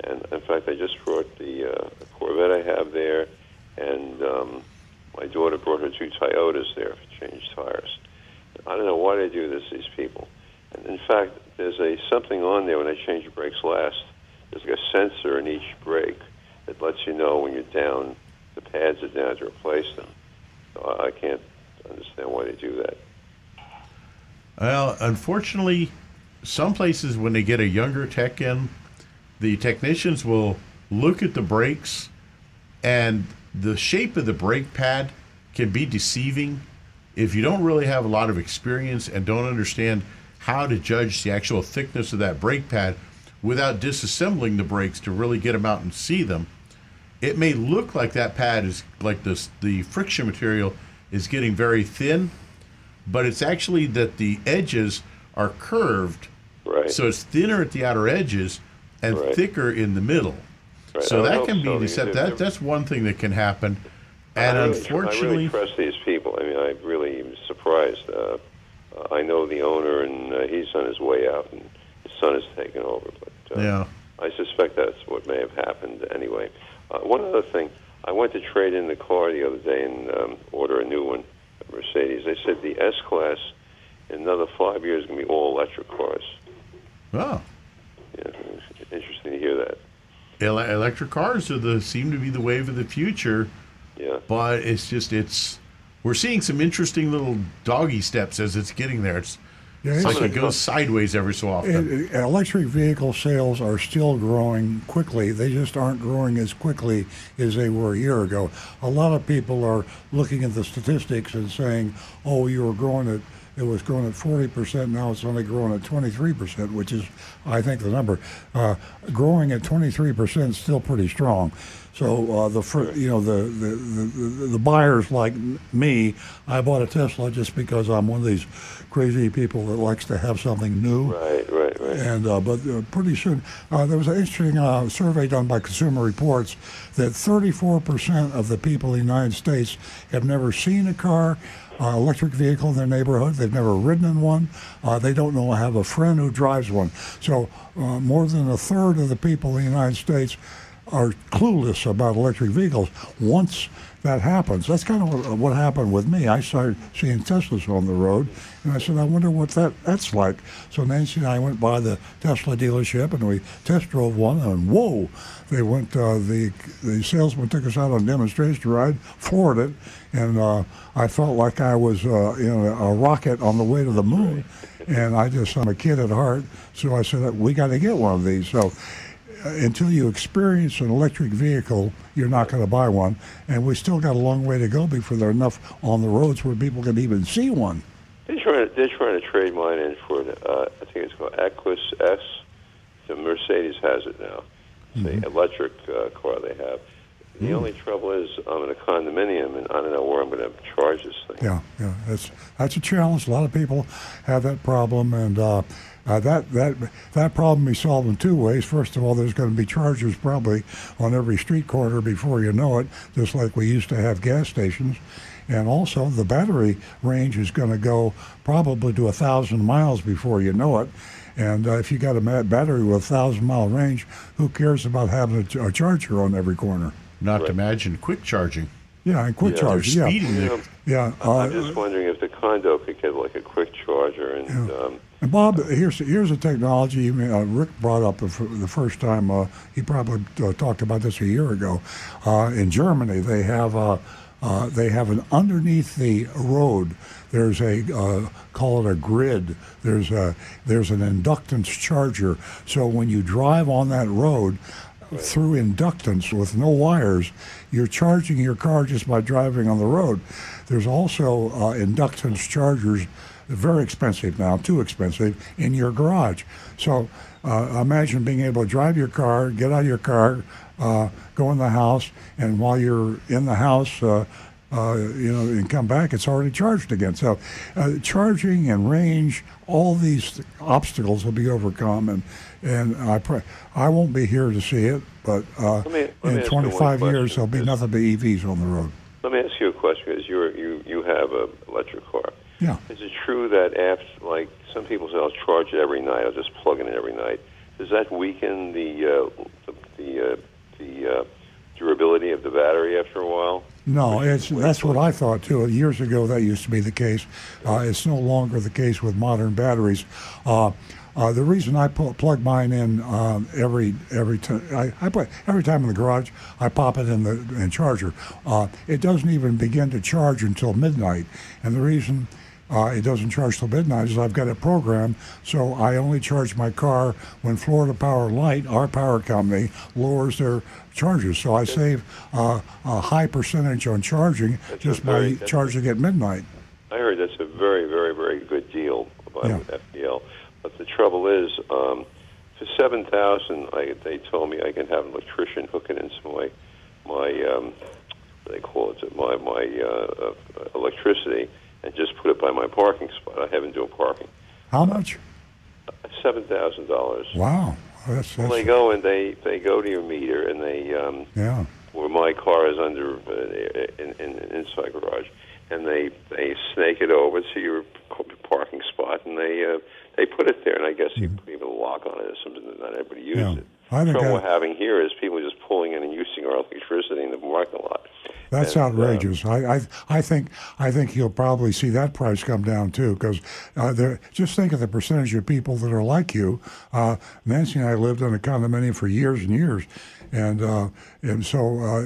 And in fact, I just brought the uh, Corvette I have there, and um, my daughter brought her two Toyotas there for change tires. I don't know why they do this, these people. And in fact, there's a something on there when I change the brakes last. There's like a sensor in each brake that lets you know when you're down, the pads are down to replace them. So I can't understand why they do that. Well, unfortunately, some places when they get a younger tech in, the technicians will look at the brakes and the shape of the brake pad can be deceiving if you don't really have a lot of experience and don't understand how to judge the actual thickness of that brake pad. without disassembling the brakes to really get them out and see them, it may look like that pad is like this the friction material is getting very thin, but it's actually that the edges are curved. Right. So it's thinner at the outer edges and Right. thicker in the middle. Right. So that can be so, deceptive. That, that's one thing that can happen. I And really, unfortunately, I really trust these people. I mean, I really am surprised. Uh, uh, I know the owner, and uh, he's on his way out, and his son is taking over. But uh, yeah. I suspect that's what may have happened anyway. Uh, one other thing, I went to trade in the car the other day and um, order a new one, a Mercedes. They said the S Class in another five years is going to be all electric cars. Oh. Yeah, interesting to hear that. Ele- electric cars are the seem to be the wave of the future. Yeah. But it's just it's we're seeing some interesting little doggy steps as it's getting there. It's, Yeah, it's it's- like it goes sideways every so often. It- it- electric vehicle sales are still growing quickly. They just aren't growing as quickly as they were a year ago. A lot of people are looking at the statistics and saying, "Oh, you were growing at it was growing at 40 percent. Now it's only growing at 23 percent, which is, I think, the number. Uh, growing at 23 percent is still pretty strong." So uh, the you know the the, the the buyers like me, I bought a Tesla just because I'm one of these crazy people that likes to have something new. Right, right, right. And uh, but uh, pretty soon uh, there was an interesting uh, survey done by Consumer Reports that 34% of the people in the United States have never seen a car. Uh, electric vehicle in their neighborhood. They've never ridden in one. Uh, they don't know I have a friend who drives one. So uh, more than a third of the people in the United States are clueless about electric vehicles. Once that happens, that's kind of what, what happened with me. I started seeing Teslas on the road, and I said, I wonder what that that's like. So Nancy and I went by the Tesla dealership, and we test drove one, and whoa! They went. Uh, the the salesman took us out on a demonstration ride, floored it, and uh, I felt like I was uh, in a, a rocket on the way to the moon. And I just, I'm a kid at heart, so I said, we got to get one of these. So uh, until you experience an electric vehicle, you're not going to buy one. And we still got a long way to go before there are enough on the roads where people can even see one. They're trying, to, they're trying to trade mine in for, uh, I think it's called Equus S. The Mercedes has it now. It's the electric uh, car they have. The only trouble is I'm in a condominium, and I don't know where I'm going to charge this thing. Yeah, yeah, that's that's a challenge. A lot of people have that problem, and uh, uh, that that that problem be solved in two ways. First of all, there's going to be chargers probably on every street corner before you know it, just like we used to have gas stations. And also, the battery range is going to go probably to a thousand miles before you know it. And uh, if you got a battery with a thousand mile range, who cares about having a, ch- a charger on every corner? Not to imagine quick charging. Yeah, and quick Yeah. charge. Yeah, Speeding You there. yeah. I'm uh, just wondering if the condo could get like a quick charger and. Um, And Bob, here's here's a technology uh, Rick brought up the, first time. Uh, he probably uh, talked about this a year ago. Uh, in Germany, they have uh, uh, they have an underneath the road. There's a uh, call it a grid. There's a there's an inductance charger. So when you drive on that road through inductance with no wires, you're charging your car just by driving on the road. There's also uh, inductance chargers very expensive now, too expensive, in your garage. So uh, imagine being able to drive your car, get out of your car, uh, go in the house, and while you're in the house, uh, uh, you know, and come back, it's already charged again. So uh, charging and range, all these obstacles will be overcome, and and I pray I won't be here to see it, but uh, me- in ask you one 25 years there'll be nothing but EVs on the road. Let me ask you a question, because you're, you you have a electric car. Yeah. Is it true that after, like some people say, I'll charge it every night, I'll just plug it in every night? Does that weaken the uh, the the, uh, the uh, durability of the battery after a while? No, it's that's what I thought too. Years ago, that used to be the case. Uh, it's no longer the case with modern batteries. Uh, uh, the reason I pu- plug mine in um, every every time I, I put every time in the garage, I pop it in the in charger. Uh, it doesn't even begin to charge until midnight, and the reason uh, it doesn't charge till midnight is I've got it programmed so I only charge my car when Florida Power Light, our power company, lowers their charges. So I save uh, a high percentage on charging That's just very- by charging at midnight. I heard that's a very, very, very good deal by Yeah. FPL. But the trouble is, um, for seven thousand, they told me I can have an electrician hook it into my my um, what they call it my my uh, uh, electricity and just put it by my parking spot. I haven't doing parking. How much? Seven thousand dollars. Wow. That's, Well, that's they go and they they go to your meter and they um, yeah. where my car is under uh, in, in inside garage, and they they snake it over to your parking spot, and they uh, they put it there, and I guess you put even a lock on it or something that not everybody uses Mm-hmm. Yeah. it. I think trouble we're having here is people just pulling in and using our electricity in the parking lot. That's And, uh, outrageous. I, I I think I think you'll probably see that price come down too, because uh, there- just think of the percentage of people that are like you. Uh, Nancy and I lived in a condominium for years and years, and uh, and so uh,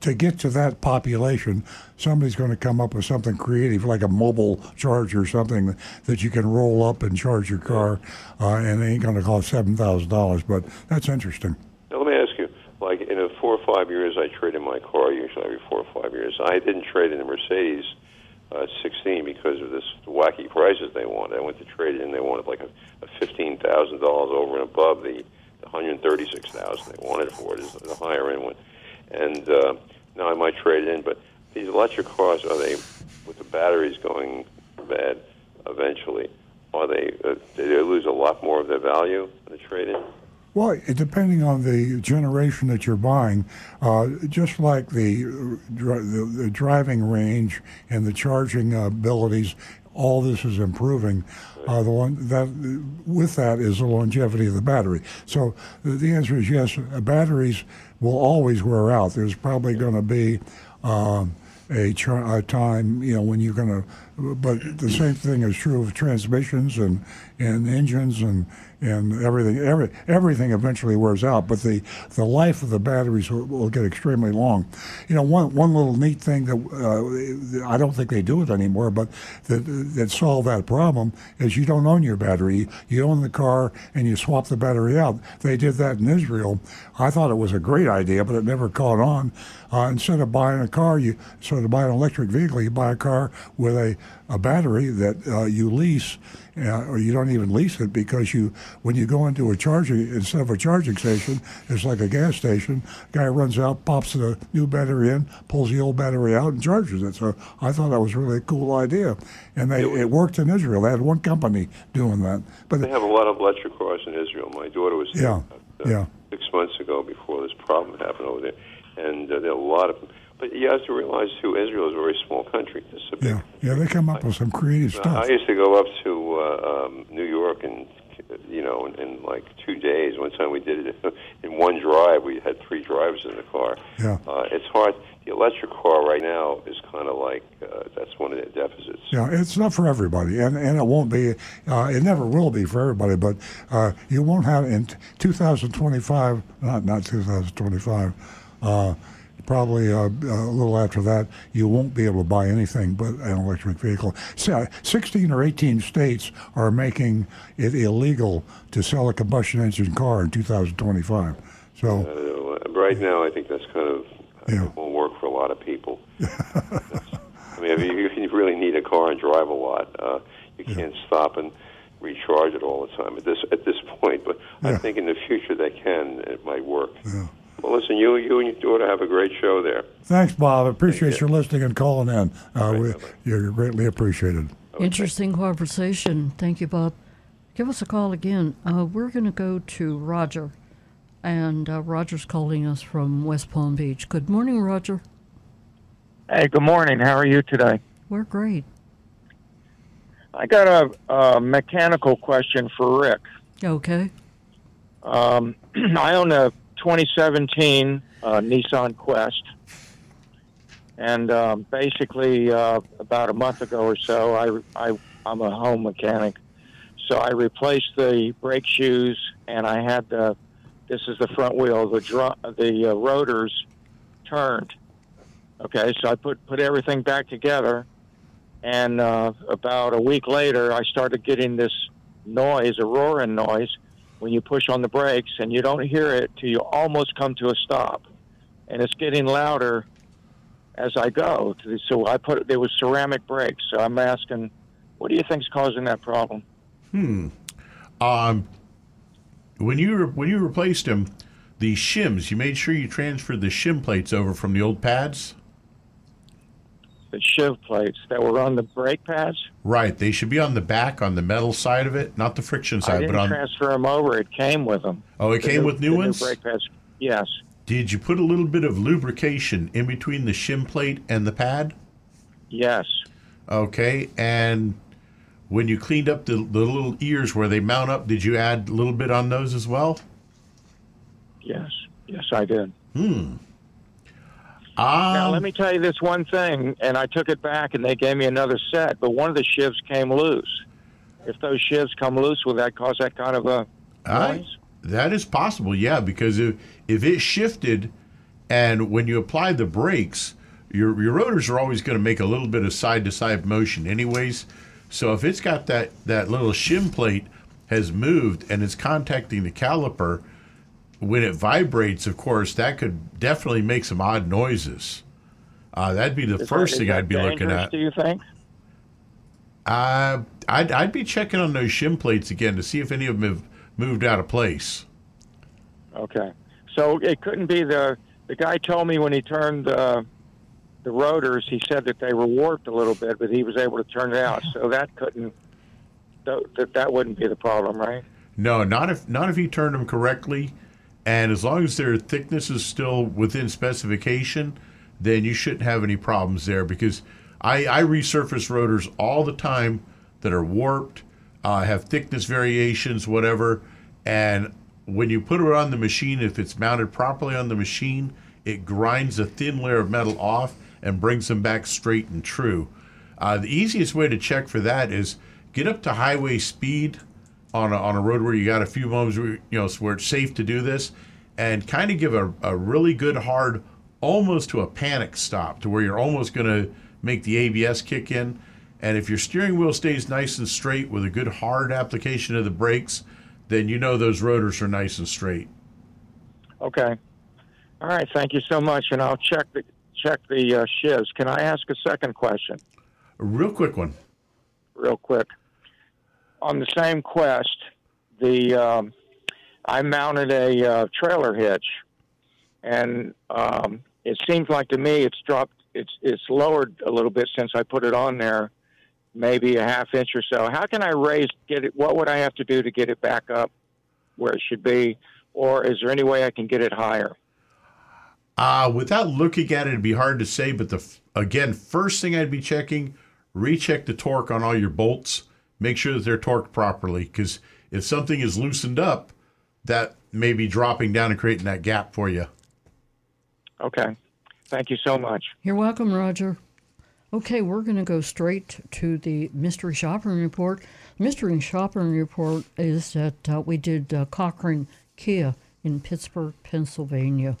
to get to that population, somebody's going to come up with something creative like a mobile charger or something that, you can roll up and charge your car, uh, and it ain't going to cost seven thousand dollars. But that's interesting. Now, let me ask you, like in a four or five years, I trade in my car usually every four or five years. I didn't trade in the Mercedes uh, 16 because of this wacky prices they wanted. I went to trade it in, they wanted like a, a fifteen thousand dollars over and above the, the 136,000 they wanted for it, is the higher end one. And uh, now I might trade in, but these electric cars are they with the batteries going bad eventually? Are they? Uh, do they lose a lot more of their value in the trade-in? Well, depending on the generation that you're buying, uh, just like the, the the driving range and the charging abilities, all this is improving. Uh, the one that with that is the longevity of the battery. So the, the answer is yes. uh, Batteries will always wear out. There's probably going to be. Um, a, a time, you know, when you're going to, but the same thing is true of transmissions and, and engines and, and everything. Every, everything eventually wears out, but the, the life of the batteries will, will get extremely long. You know, one, one little neat thing that uh, I don't think they do it anymore, but that, that solved that problem is you don't own your battery. You own the car and you swap the battery out. They did that in Israel. I thought it was a great idea, but it never caught on. Uh, instead of buying a car, you instead of buying an electric vehicle, you buy a car with a, a battery that uh, you lease, uh, or you don't even lease it because you when you go into a charging instead of a charging station, it's like a gas station. Guy runs out, pops the new battery in, pulls the old battery out, and charges it. So I thought that was really a cool idea, and they it worked in Israel. They had one company doing that, but They have a lot of electric cars in Israel. My daughter was there yeah, uh, yeah. six months ago before this problem happened over there, and uh, there are a lot of. But you have to realize too, Israel is a very small country. It's a big Yeah, yeah, they come up with some creative Uh, stuff. I used to go up to uh, um, New York and you know in, in like two days. One time we did it in one drive. We had three drivers in the car. Yeah. Uh, it's hard. The electric car right now is kind of like uh, that's one of the deficits. Yeah, it's not for everybody, and, and it won't be. Uh, it never will be for everybody. But uh, you won't have in 2025, not not 2025. Uh, probably uh, a little after that, you won't be able to buy anything but an electric vehicle. So, 16 or 18 states are making it illegal to sell a combustion engine car in 2025. So. Uh, right now, I think that's kind of Yeah. it won't work for a lot of people. I mean, if you, if you really need a car and drive a lot, uh, you can't stop and recharge it all the time at this at this point. But I think in the future they can. It might work. Well, listen, you you and your daughter have a great show there. Thanks, Bob. I appreciate your listening and calling in. Uh, we, you're greatly appreciated. Interesting conversation. Thank you, Bob. Give us a call again. Uh, we're going to go to Roger, and uh, Roger's calling us from West Palm Beach. Good morning, Roger. Hey, good morning. How are you today? We're great. I got a, a mechanical question for Rick. Okay. Um, I own a 2017 uh, Nissan Quest, and um, basically uh, about a month ago or so, I, I I'm a home mechanic, so I replaced the brake shoes, and I had the this is the front wheel, the drum, the uh, rotors turned. Okay, so I put put everything back together, and uh, about a week later, I started getting this noise, a roaring noise, when you push on the brakes, and you don't hear it till you almost come to a stop, and it's getting louder as I go. So I put there was ceramic brakes. So I'm asking, what do you think's causing that problem? Hmm. Um, when you re- when you replaced them, the shims, you made sure you transferred the shim plates over from the old pads. The shim plates that were on the brake pads. Right. They should be on the back, on the metal side of it, not the friction side. I didn't but on. transfer them over. It came with them. Oh, it The came with new ones? brake pads. Yes. Did you put a little bit of lubrication in between the shim plate and the pad? Yes. Okay. And when you cleaned up the, the little ears where they mount up, did you add a little bit on those as well? Yes. Yes, I did. Hmm. Now Um, let me tell you this one thing, and I took it back, and they gave me another set, but one of the shivs came loose. If those shivs come loose, will that cause that kind of a noise? that is possible, yeah, because if, if it shifted and when you apply the brakes, your, your rotors are always going to make a little bit of side to side motion, anyways. So if it's got that, that little shim plate has moved and it's contacting the caliper, when it vibrates, of course, that could definitely make some odd noises. Uh, that'd be the Is first is thing I'd be looking at. Do you think? Uh, I'd, I'd be checking on those shim plates again to see if any of them have moved out of place. Okay. So it couldn't be the the guy told me when he turned uh, the rotors, he said that they were warped a little bit, but he was able to turn it out. So that couldn't that that, that wouldn't be the problem, right? No, not if not if you turned them correctly, and as long as their thickness is still within specification, then you shouldn't have any problems there. Because I, I resurface rotors all the time that are warped, uh, have thickness variations, whatever, and when you put it on the machine, if it's mounted properly on the machine, it grinds a thin layer of metal off and brings them back straight and true. Uh, the easiest way to check for that is get up to highway speed on a, on a road where you got a few moments where, you know where it's safe to do this, and kind of give a, a really good hard, almost to a panic stop, to where you're almost going to make the ABS kick in. And if your steering wheel stays nice and straight with a good hard application of the brakes, then you know those rotors are nice and straight. Okay. All right. Thank you so much, and I'll check the check the uh, shims. Can I ask a second question? A real quick one. real quick. On the same quest, the um, I mounted a uh, trailer hitch, and um, it seems like to me it's dropped. It's it's lowered a little bit since I put it on there, maybe a half inch or so. How can I raise get it? What would I have to do to get it back up where it should be, or is there any way I can get it higher? Uh, without looking at it, it'd be hard to say. But the again, first thing I'd be checking, recheck the torque on all your bolts. Make sure that they're torqued properly, because if something is loosened up, that may be dropping down and creating that gap for you. Okay. Thank you so much. You're welcome, Roger. Okay, we're going to go straight to the mystery shopping report. Mystery shopping report is that uh, we did uh, Cochran Kia in Pittsburgh, Pennsylvania.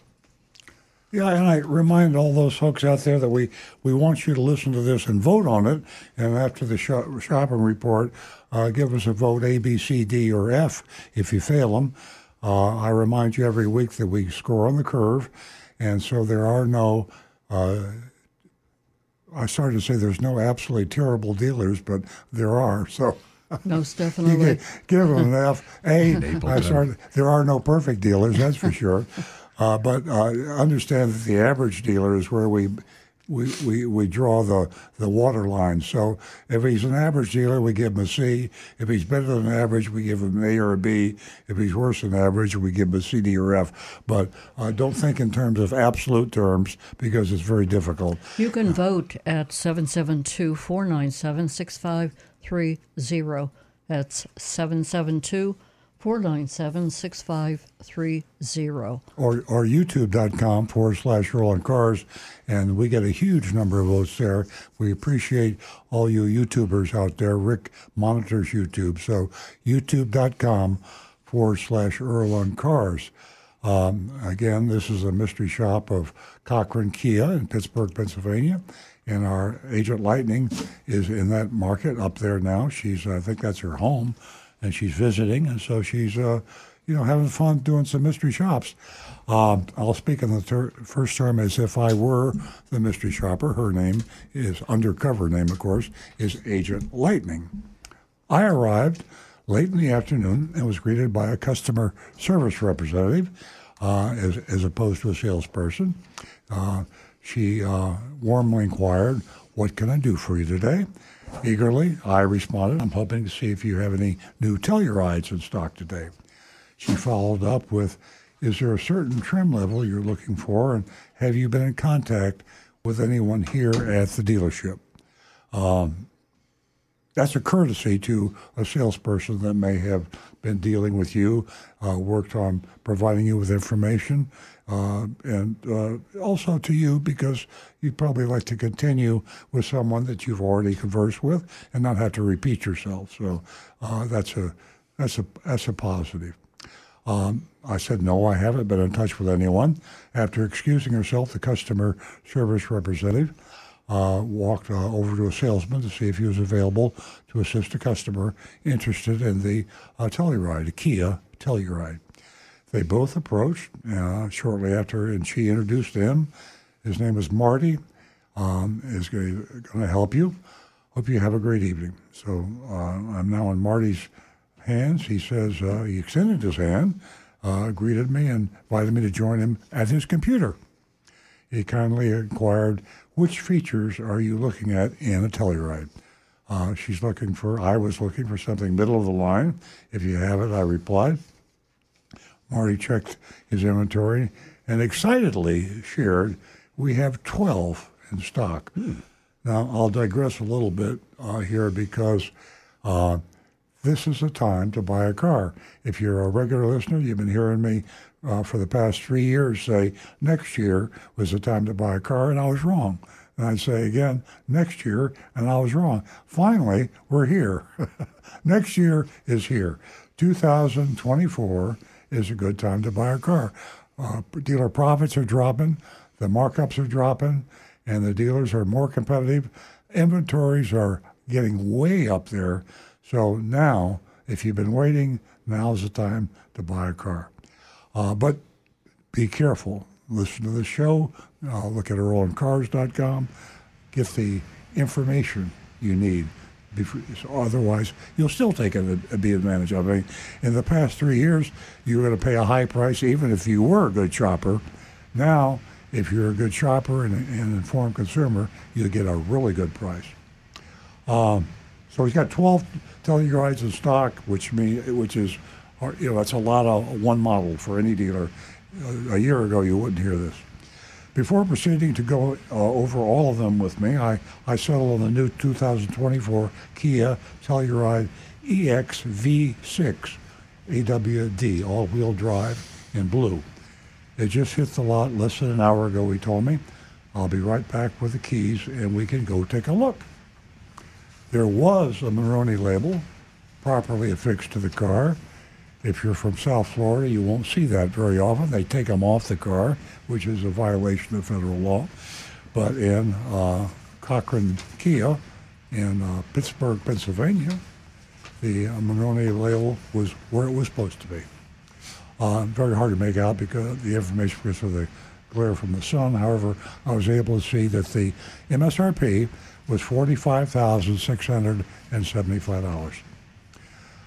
Yeah, and I remind all those folks out there that we, we want you to listen to this and vote on it. And after the shop, shopping report, uh, give us a vote A, B, C, D, or F if you fail them. Uh, I remind you every week that we score on the curve. And so there are no, uh, I started to say there's no absolutely terrible dealers, but there are. So Most you definitely. can give them an F. A, Napleton. I started, there are no perfect dealers, that's for sure. Uh, but uh, understand that the average dealer is where we, we, we, we draw the, the water line. So if he's an average dealer, we give him a C. If he's better than average, we give him an A or a B. If he's worse than average, we give him a C, D, or F. But uh, don't think in terms of absolute terms because it's very difficult. You can vote at 772 497 6530. That's 772 497 6530. or, or youtube.com forward slash earl on cars and we get a huge number of votes there. We appreciate all you youtubers out there. Rick monitors youtube so youtube.com forward slash earl on cars. Um, again this is a mystery shop of cochran kia in pittsburgh pennsylvania and our agent lightning is in that market up there now. She's i think that's her home and she's visiting and so she's uh, you know, having fun doing some mystery shops. Um, I'll speak in the ter- first term as if I were the mystery shopper. Her name is undercover name, of course, is Agent Lightning. I arrived late in the afternoon and was greeted by a customer service representative uh, as, as opposed to a salesperson. Uh, she uh, warmly inquired, What can I do for you today? Eagerly, I responded, I'm hoping to see if you have any new Tellurides in stock today. She followed up with, Is there a certain trim level you're looking for, and have you been in contact with anyone here at the dealership? Um, that's a courtesy to a salesperson that may have been dealing with you, uh, worked on providing you with information, uh, and uh, also to you because you'd probably like to continue with someone that you've already conversed with and not have to repeat yourself. So uh, that's a that's a that's a positive. Um, I said no, I haven't been in touch with anyone. After excusing herself, the customer service representative uh, walked uh, over to a salesman to see if he was available to assist a customer interested in the Telluride, a Kia Telluride. They both approached uh, shortly after, and she introduced him. His name is Marty. Um, is going to help you. Hope you have a great evening. So uh, I'm now in Marty's hands. He says uh, he extended his hand, uh, greeted me, and invited me to join him at his computer. He kindly inquired, "Which features are you looking at in a Telluride?" Uh, she's looking for. I was looking for something middle of the line. If you have it, I replied. Marty checked his inventory and excitedly shared, We have 12 in stock. Now, I'll digress a little bit uh, here because uh, this is the time to buy a car. If you're a regular listener, you've been hearing me uh, for the past three years say next year was the time to buy a car, and I was wrong. And I'd say again next year, and I was wrong. Finally, we're here. next year is here. 2024 is a good time to buy a car. Uh, dealer profits are dropping, the markups are dropping, and the dealers are more competitive. Inventories are getting way up there. So now, if you've been waiting, now's the time to buy a car. Uh, but be careful. Listen to the show. Uh, look at EarlOnCars.com. Get the information you need otherwise, you'll still take a uh, be advantage of I mean, In the past three years, you were going to pay a high price, even if you were a good shopper. Now, if you're a good shopper and an informed consumer, you'll get a really good price. Um, so he's got 12 Tellurides in stock, which mean which is, uh, you know, that's a lot of one model for any dealer. Uh, a year ago, you wouldn't hear this. Before proceeding to go uh, over all of them with me, I, I settled on the new 2024 Kia Telluride EXV6 AWD all-wheel drive in blue. It just hit the lot less than an hour ago, he told me. I'll be right back with the keys and we can go take a look. There was a Monroney label properly affixed to the car. If you're from South Florida, you won't see that very often. They take them off the car, which is a violation of federal law. But in uh, Cochran Kia in uh, Pittsburgh, Pennsylvania, the uh, label was where it was supposed to be. Uh, very hard to make out because the information because of the glare from the sun. However, I was able to see that the MSRP was $45,675.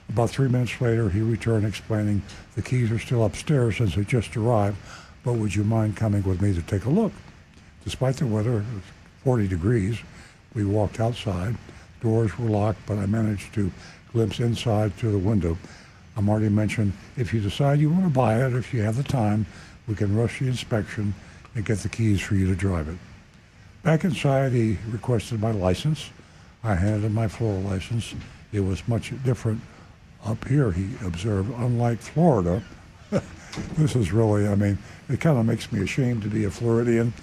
About three minutes later, he returned explaining the keys are still upstairs since they just arrived, but would you mind coming with me to take a look? Despite the weather, it was 40 degrees, we walked outside. Doors were locked, but I managed to glimpse inside through the window. I'm already mentioned if you decide you want to buy it, if you have the time, we can rush the inspection and get the keys for you to drive it. Back inside, he requested my license. I handed him my Florida license. It was much different up here, he observed, unlike Florida, this is really, I mean, it kind of makes me ashamed to be a Floridian,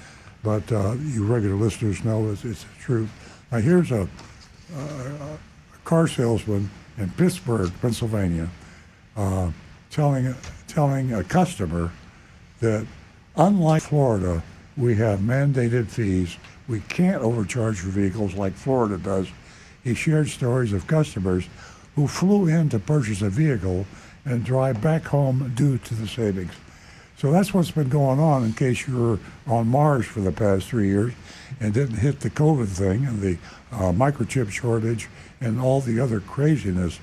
but uh, you regular listeners know it's, it's the. Now, here's a, a, a car salesman in Pittsburgh, Pennsylvania, uh, telling, telling a customer that unlike Florida, we have mandated fees. We can't overcharge for vehicles like Florida does. He shared stories of customers who flew in to purchase a vehicle and drive back home due to the savings. So that's what's been going on in case you were on Mars for the past three years and didn't hit the COVID thing and the uh, microchip shortage and all the other craziness.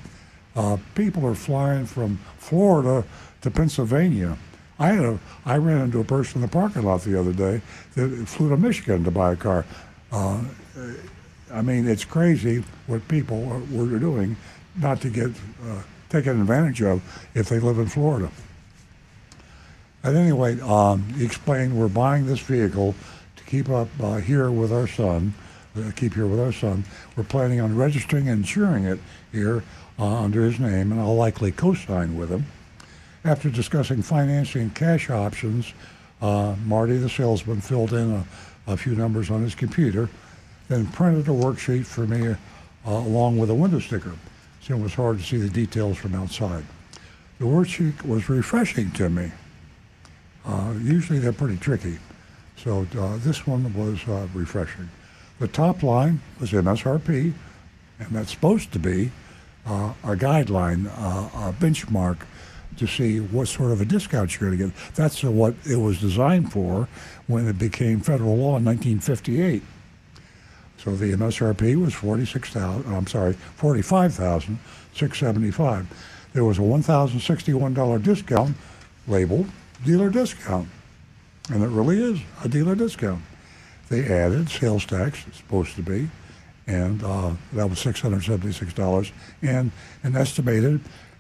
Uh, people are flying from Florida to Pennsylvania. I had a, I ran into a person in the parking lot the other day that flew to Michigan to buy a car. Uh, I mean, it's crazy what people are, were doing not to get uh, taken advantage of if they live in Florida. At any rate, um, he explained we're buying this vehicle to keep up uh, here with our son, uh, keep here with our son. We're planning on registering and insuring it here uh, under his name, and I'll likely co-sign with him. After discussing financing and cash options, uh, Marty, the salesman, filled in a, a, few numbers on his computer, then printed a worksheet for me uh, along with a window sticker. So it was hard to see the details from outside. The worksheet was refreshing to me. Uh, usually they're pretty tricky. So uh, this one was uh, refreshing. The top line was MSRP, and that's supposed to be uh, a guideline, uh, a benchmark to see what sort of a discount you're going to get. That's what it was designed for when it became federal law in 1958. So the MSRP was 46,000. I'm sorry, 45,675. There was a $1,061 discount labeled dealer discount. And it really is a dealer discount. They added sales tax, it's supposed to be, and uh, that was $676, and an estimated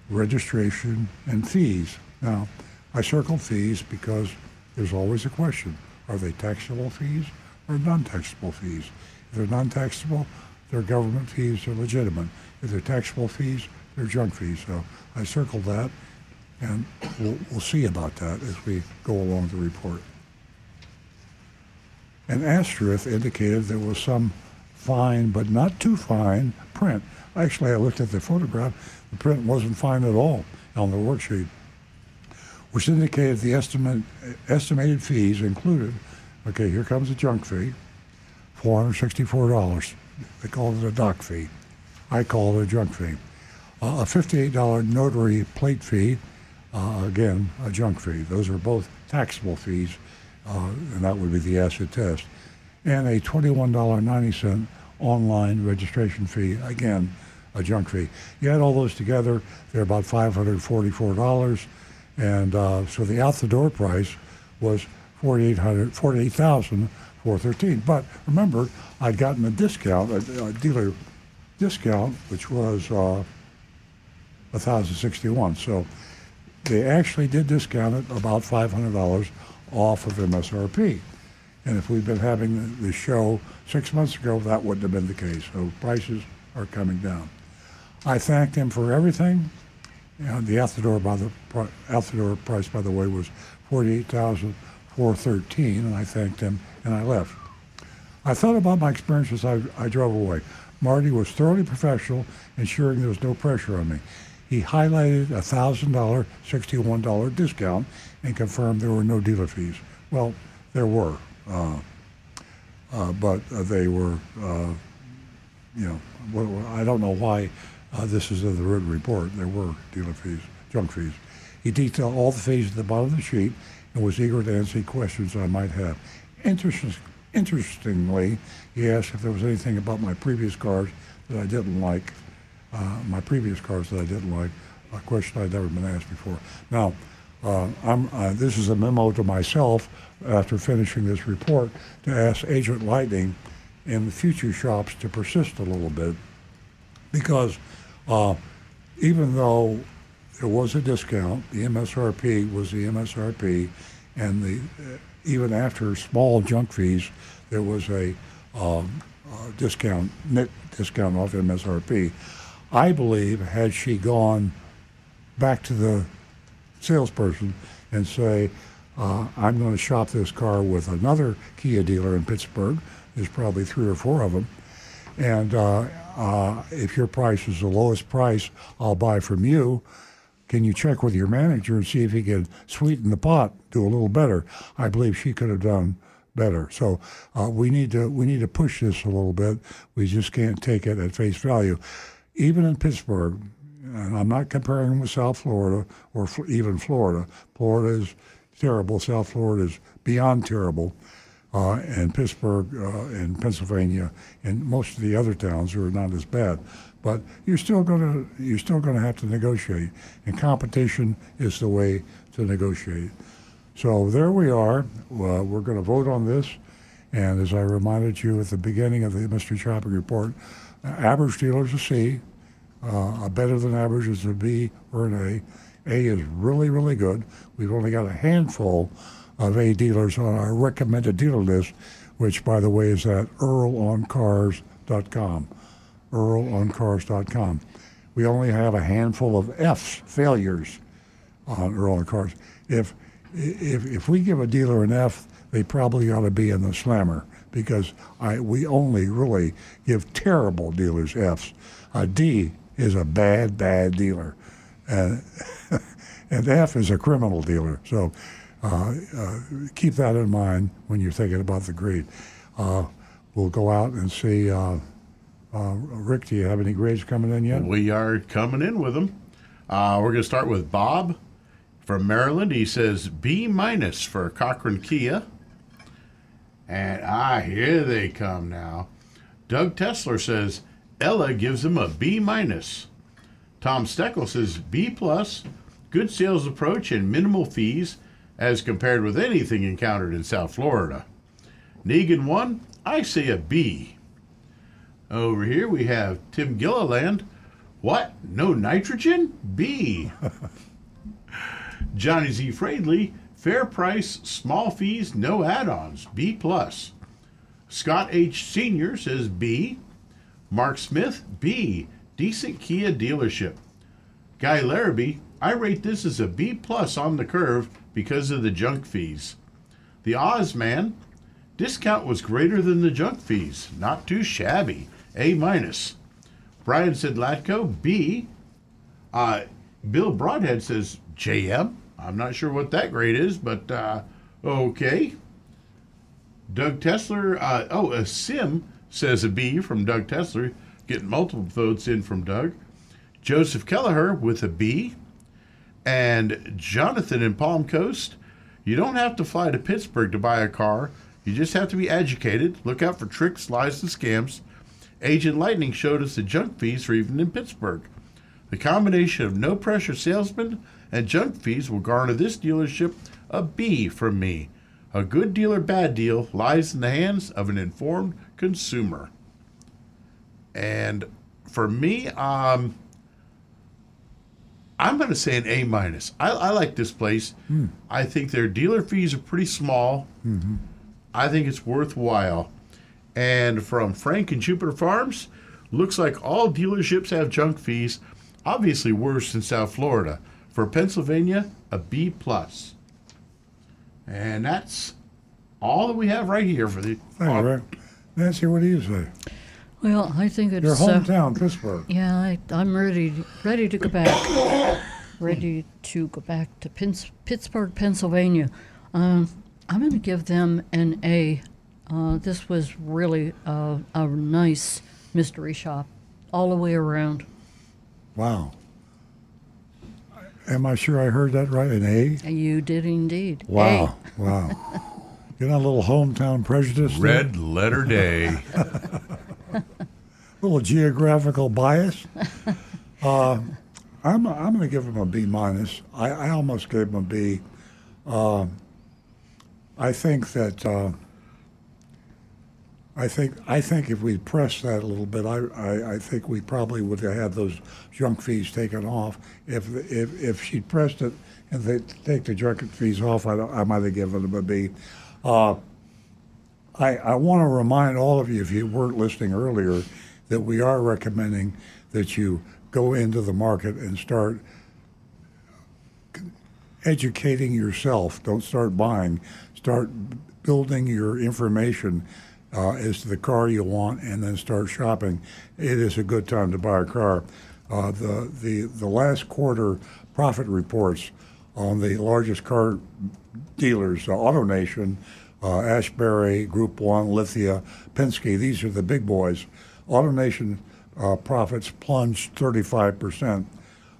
registration and fees. Now, I circled fees because there's always a question. Are they taxable fees or non-taxable fees? If they're non-taxable, they're government fees, they're legitimate. If they're taxable fees, they're junk fees. So I circled that, and we'll, we'll see about that as we go along the report. An asterisk indicated there was some fine, but not too fine, print. Actually, I looked at the photograph. The print wasn't fine at all on the worksheet, which indicated the estimate, estimated fees included. Okay, here comes a junk fee, $464. They call it a doc fee. I call it a junk fee. Uh, a $58 notary plate fee, uh, again, a junk fee. Those are both taxable fees, uh, and that would be the acid test. And a $21.90 online registration fee, again, a junk fee. You add all those together, they're about $544. And uh, so the out the door price was 4800 413. But remember, I'd gotten a discount, a, a dealer discount, which was uh, 1,061. So they actually did discount it about $500 off of MSRP. And if we'd been having the show six months ago, that wouldn't have been the case. So prices are coming down. I thanked him for everything. And the Athodor, by the, Athodor price, by the way, was 48000 or 13, and I thanked him and I left. I thought about my experience as I, I drove away. Marty was thoroughly professional, ensuring there was no pressure on me. He highlighted a $1,000, $61 discount and confirmed there were no dealer fees. Well, there were, uh, uh, but uh, they were, uh, you know, I don't know why uh, this is in the written report. There were dealer fees, junk fees. He detailed all the fees at the bottom of the sheet and was eager to answer any questions I might have. Interesting, interestingly, he asked if there was anything about my previous cars that I didn't like. Uh, my previous cars that I didn't like, a question I'd never been asked before. Now, uh, uh, this is a memo to myself after finishing this report to ask Agent Lightning in the future shops to persist a little bit because uh, even though there was a discount, the MSRP was the MSRP, and the uh, even after small junk fees, there was a um, uh, discount, net discount off MSRP. I believe had she gone back to the salesperson and say, uh, I'm going to shop this car with another Kia dealer in Pittsburgh. There's probably three or four of them. And uh, uh, if your price is the lowest price I'll buy from you, can you check with your manager and see if he can sweeten the pot, do a little better? I believe she could have done better. So uh, we need to we need to push this a little bit. We just can't take it at face value. Even in Pittsburgh, and I'm not comparing with South Florida or even Florida. Florida is terrible. South Florida is beyond terrible. uh, and Pittsburgh uh, and Pennsylvania and most of the other towns are not as bad. But you're still going to you're still going to have to negotiate, and competition is the way to negotiate. So there we are. Uh, we're going to vote on this, and as I reminded you at the beginning of the mystery shopping report, uh, average dealers a C, uh, a better than average is a B or an A. A is really really good. We've only got a handful of A dealers on our recommended dealer list, which by the way is at earloncars.com earloncars.com. We only have a handful of F's, failures, on Earl on Cars. If, if, if we give a dealer an F, they probably ought to be in the slammer because I, we only really give terrible dealers Fs. A D is a bad, bad dealer. And, and F is a criminal dealer. So uh, uh, keep that in mind when you're thinking about the grade. Uh, we'll go out and see. Uh, Rick, do you have any grades coming in yet? We are coming in with them. Uh, we're going to start with Bob from Maryland. He says B minus for Cochran Kia. And ah, here they come now. Doug Tesler says Ella gives him a B minus. Tom Steckel says B plus, good sales approach and minimal fees as compared with anything encountered in South Florida. Negan one, I say a B. Over here we have Tim Gilliland. What? No nitrogen? B. Johnny Z. Fradley. Fair price, small fees, no add-ons. B plus. Scott H. Senior says B. Mark Smith. B. Decent Kia dealership. Guy Larrabee. I rate this as a B plus on the curve because of the junk fees. The Oz man. Discount was greater than the junk fees. Not too shabby. A minus. Brian said Latco. B. Uh, Bill Broadhead says JM. I'm not sure what that grade is, but uh, okay. Doug Tesler. Uh, oh, a Sim says a B from Doug Tesler. Getting multiple votes in from Doug. Joseph Kelleher with a B. And Jonathan in Palm Coast. You don't have to fly to Pittsburgh to buy a car. You just have to be educated. Look out for tricks, lies, and scams. Agent Lightning showed us the junk fees are even in Pittsburgh. The combination of no pressure salesman and junk fees will garner this dealership a B from me. A good deal or bad deal lies in the hands of an informed consumer. And for me, um, I'm going to say an A minus. I, I, like this place. Hmm. I think their dealer fees are pretty small. Mm-hmm. I think it's worthwhile. And from Frank and Jupiter Farms, looks like all dealerships have junk fees, obviously worse in South Florida. For Pennsylvania, a B plus. And that's all that we have right here for the. Thank you, Rick. Nancy, what do you say? Well, I think it's Your uh, hometown, Pittsburgh. Yeah, I, I'm ready ready to go back. ready to go back to Pins- Pittsburgh, Pennsylvania. Um, I'm going to give them an A. Uh, this was really a, a nice mystery shop all the way around. Wow. Am I sure I heard that right? An A? You did indeed. Wow. Wow. You know, a little hometown prejudice. there? Red letter day. little geographical bias. Uh, I'm I'm going to give him a B minus. I, I almost gave him a B. Uh, I think that uh, I think I think if we pressed that a little bit, I, I, I think we probably would have had those junk fees taken off. If if if she pressed it and they take the junk fees off, I, I might have given them a B. Uh, I, I want to remind all of you, if you weren't listening earlier, that we are recommending that you go into the market and start educating yourself. Don't start buying. Start building your information uh, as to the car you want, and then start shopping. It is a good time to buy a car. Uh, the the the last quarter profit reports on the largest car dealers, uh, AutoNation, uh, Asbury, Group One, Lithia, Penske. These are the big boys. AutoNation uh, profits plunged 35 percent.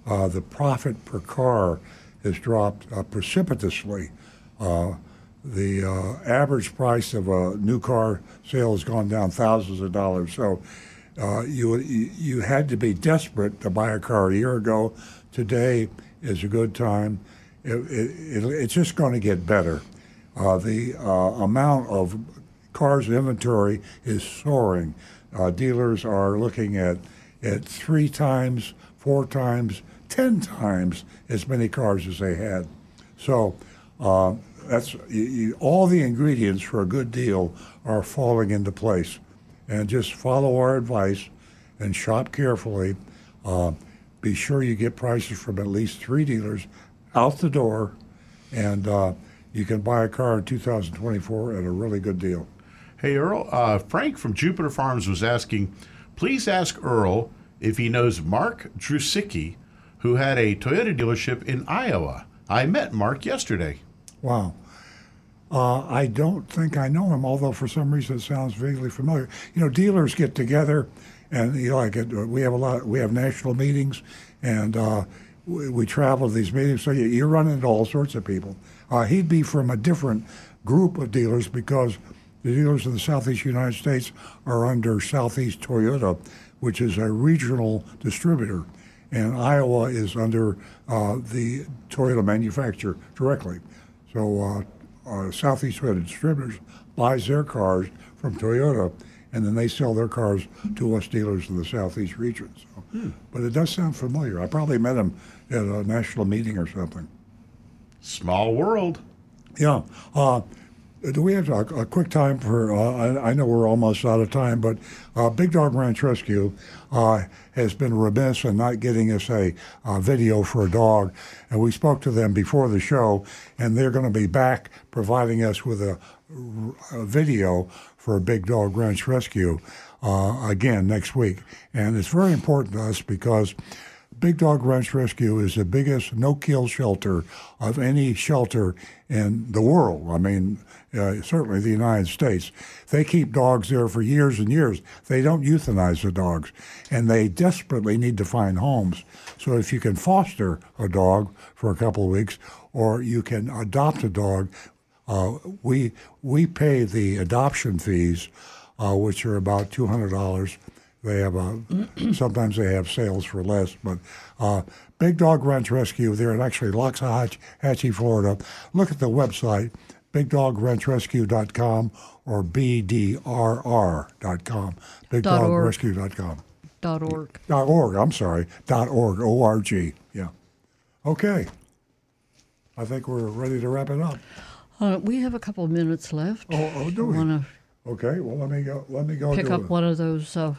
Uh, the profit per car has dropped uh, precipitously. The uh, average price of a new car sale has gone down thousands of dollars. So uh, you you had to be desperate to buy a car a year ago. Today is a good time. It, it, it, it's just going to get better. Uh, the uh, amount of cars in inventory is soaring. Uh, dealers are looking at at three times, four times, ten times as many cars as they had. So uh, that's you, you, all the ingredients for a good deal are falling into place. And just follow our advice and shop carefully. Uh, be sure you get prices from at least three dealers out the door, and uh, you can buy a car in 2024 at a really good deal. Hey, Earl, uh, Frank from Jupiter Farms was asking, please ask Earl if he knows Mark Drusicki, who had a Toyota dealership in Iowa. I met Mark yesterday. Wow. Uh, I don't think I know him, although for some reason it sounds vaguely familiar. You know, dealers get together, and you know, it, we have a lot. We have national meetings, and uh, we, we, travel to these meetings. So you, you, run into all sorts of people. Uh, he'd be from a different group of dealers because the dealers in the southeast United States are under Southeast Toyota, which is a regional distributor, and Iowa is under uh, the Toyota manufacturer directly. So uh, uh, Southeast Toyota Distributors buys their cars from Toyota, and then they sell their cars to us dealers in the Southeast region. So, hmm. But it does sound familiar. I probably met him at a national meeting or something. Small world. Yeah. Uh, do we have a, a quick time for? Uh, I, I, know we're almost out of time, but uh, Big Dog Ranch Rescue uh, has been remiss in not getting us a, video for a dog, and we spoke to them before the show, and they're going to be back providing us with a, a video for Big Dog Ranch Rescue uh, again next week, and it's very important to us because. Big Dog Ranch Rescue is the biggest no-kill shelter of any shelter in the world. I mean, uh, certainly the United States. They keep dogs there for years and years. They don't euthanize the dogs, and they desperately need to find homes. So if you can foster a dog for a couple of weeks, or you can adopt a dog, uh, we we pay the adoption fees, uh, which are about two hundred dollars. They have a sometimes they have sales for less, but uh, Big Dog Ranch Rescue. They're in actually Loxahatchee, Florida. Look at the website bigdogranchrescue.com or bdrr.com. Bigdogrescue.com. Dot org. Dot org. I'm sorry. Dot org. O R G. Yeah. Okay. I think we're ready to wrap it up. Uh, we have a couple of minutes left. Oh, oh do we? Wanna okay. Well, let me go. Let me go. Pick up it. one of those uh,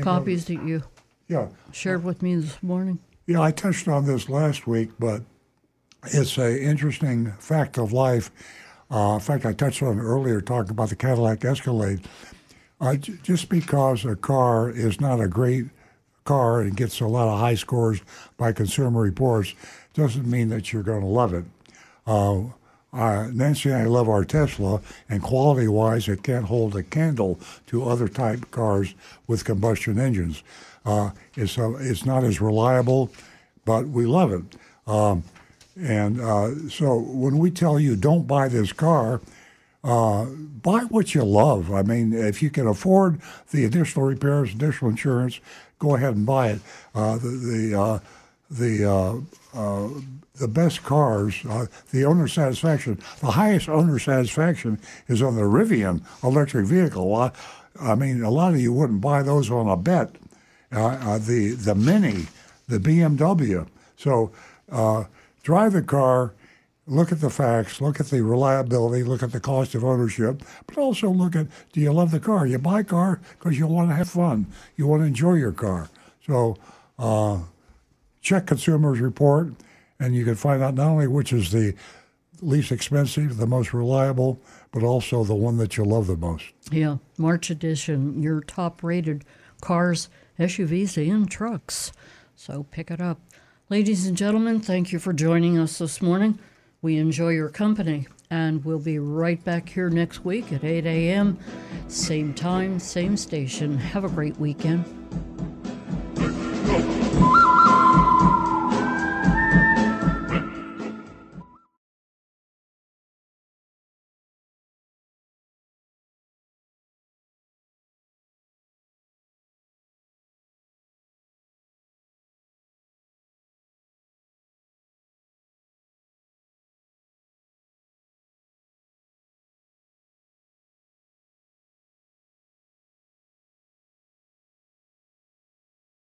copies that you yeah shared with me this morning. Yeah, I touched on this last week, but it's an interesting fact of life. Uh, in fact, I touched on earlier talking about the Cadillac Escalade. Uh, j- just because a car is not a great car and gets a lot of high scores by Consumer Reports doesn't mean that you're going to love it. Uh, uh, Nancy and I love our Tesla, and quality-wise, it can't hold a candle to other type cars with combustion engines. Uh, it's, uh, it's not as reliable, but we love it. Um, and uh, so when we tell you don't buy this car, uh, buy what you love. I mean, if you can afford the additional repairs, additional insurance, go ahead and buy it. Uh, the the uh, the uh, uh, the best cars, the owner satisfaction, the highest owner satisfaction is on the Rivian electric vehicle. I, I mean, a lot of you wouldn't buy those on a bet. the the Mini, the BMW. So drive the car, look at the facts, look at the reliability, look at the cost of ownership, but also look at do you love the car? You buy a car because you want to have fun, you want to enjoy your car. So uh, check Consumers Report, and you can find out not only which is the least expensive, the most reliable, but also the one that you love the most. Yeah, March edition, your top rated cars, SUVs, and trucks. So pick it up. Ladies and gentlemen, thank you for joining us this morning. We enjoy your company, and we'll be right back here next week at 8 a.m. Same time, same station. Have a great weekend.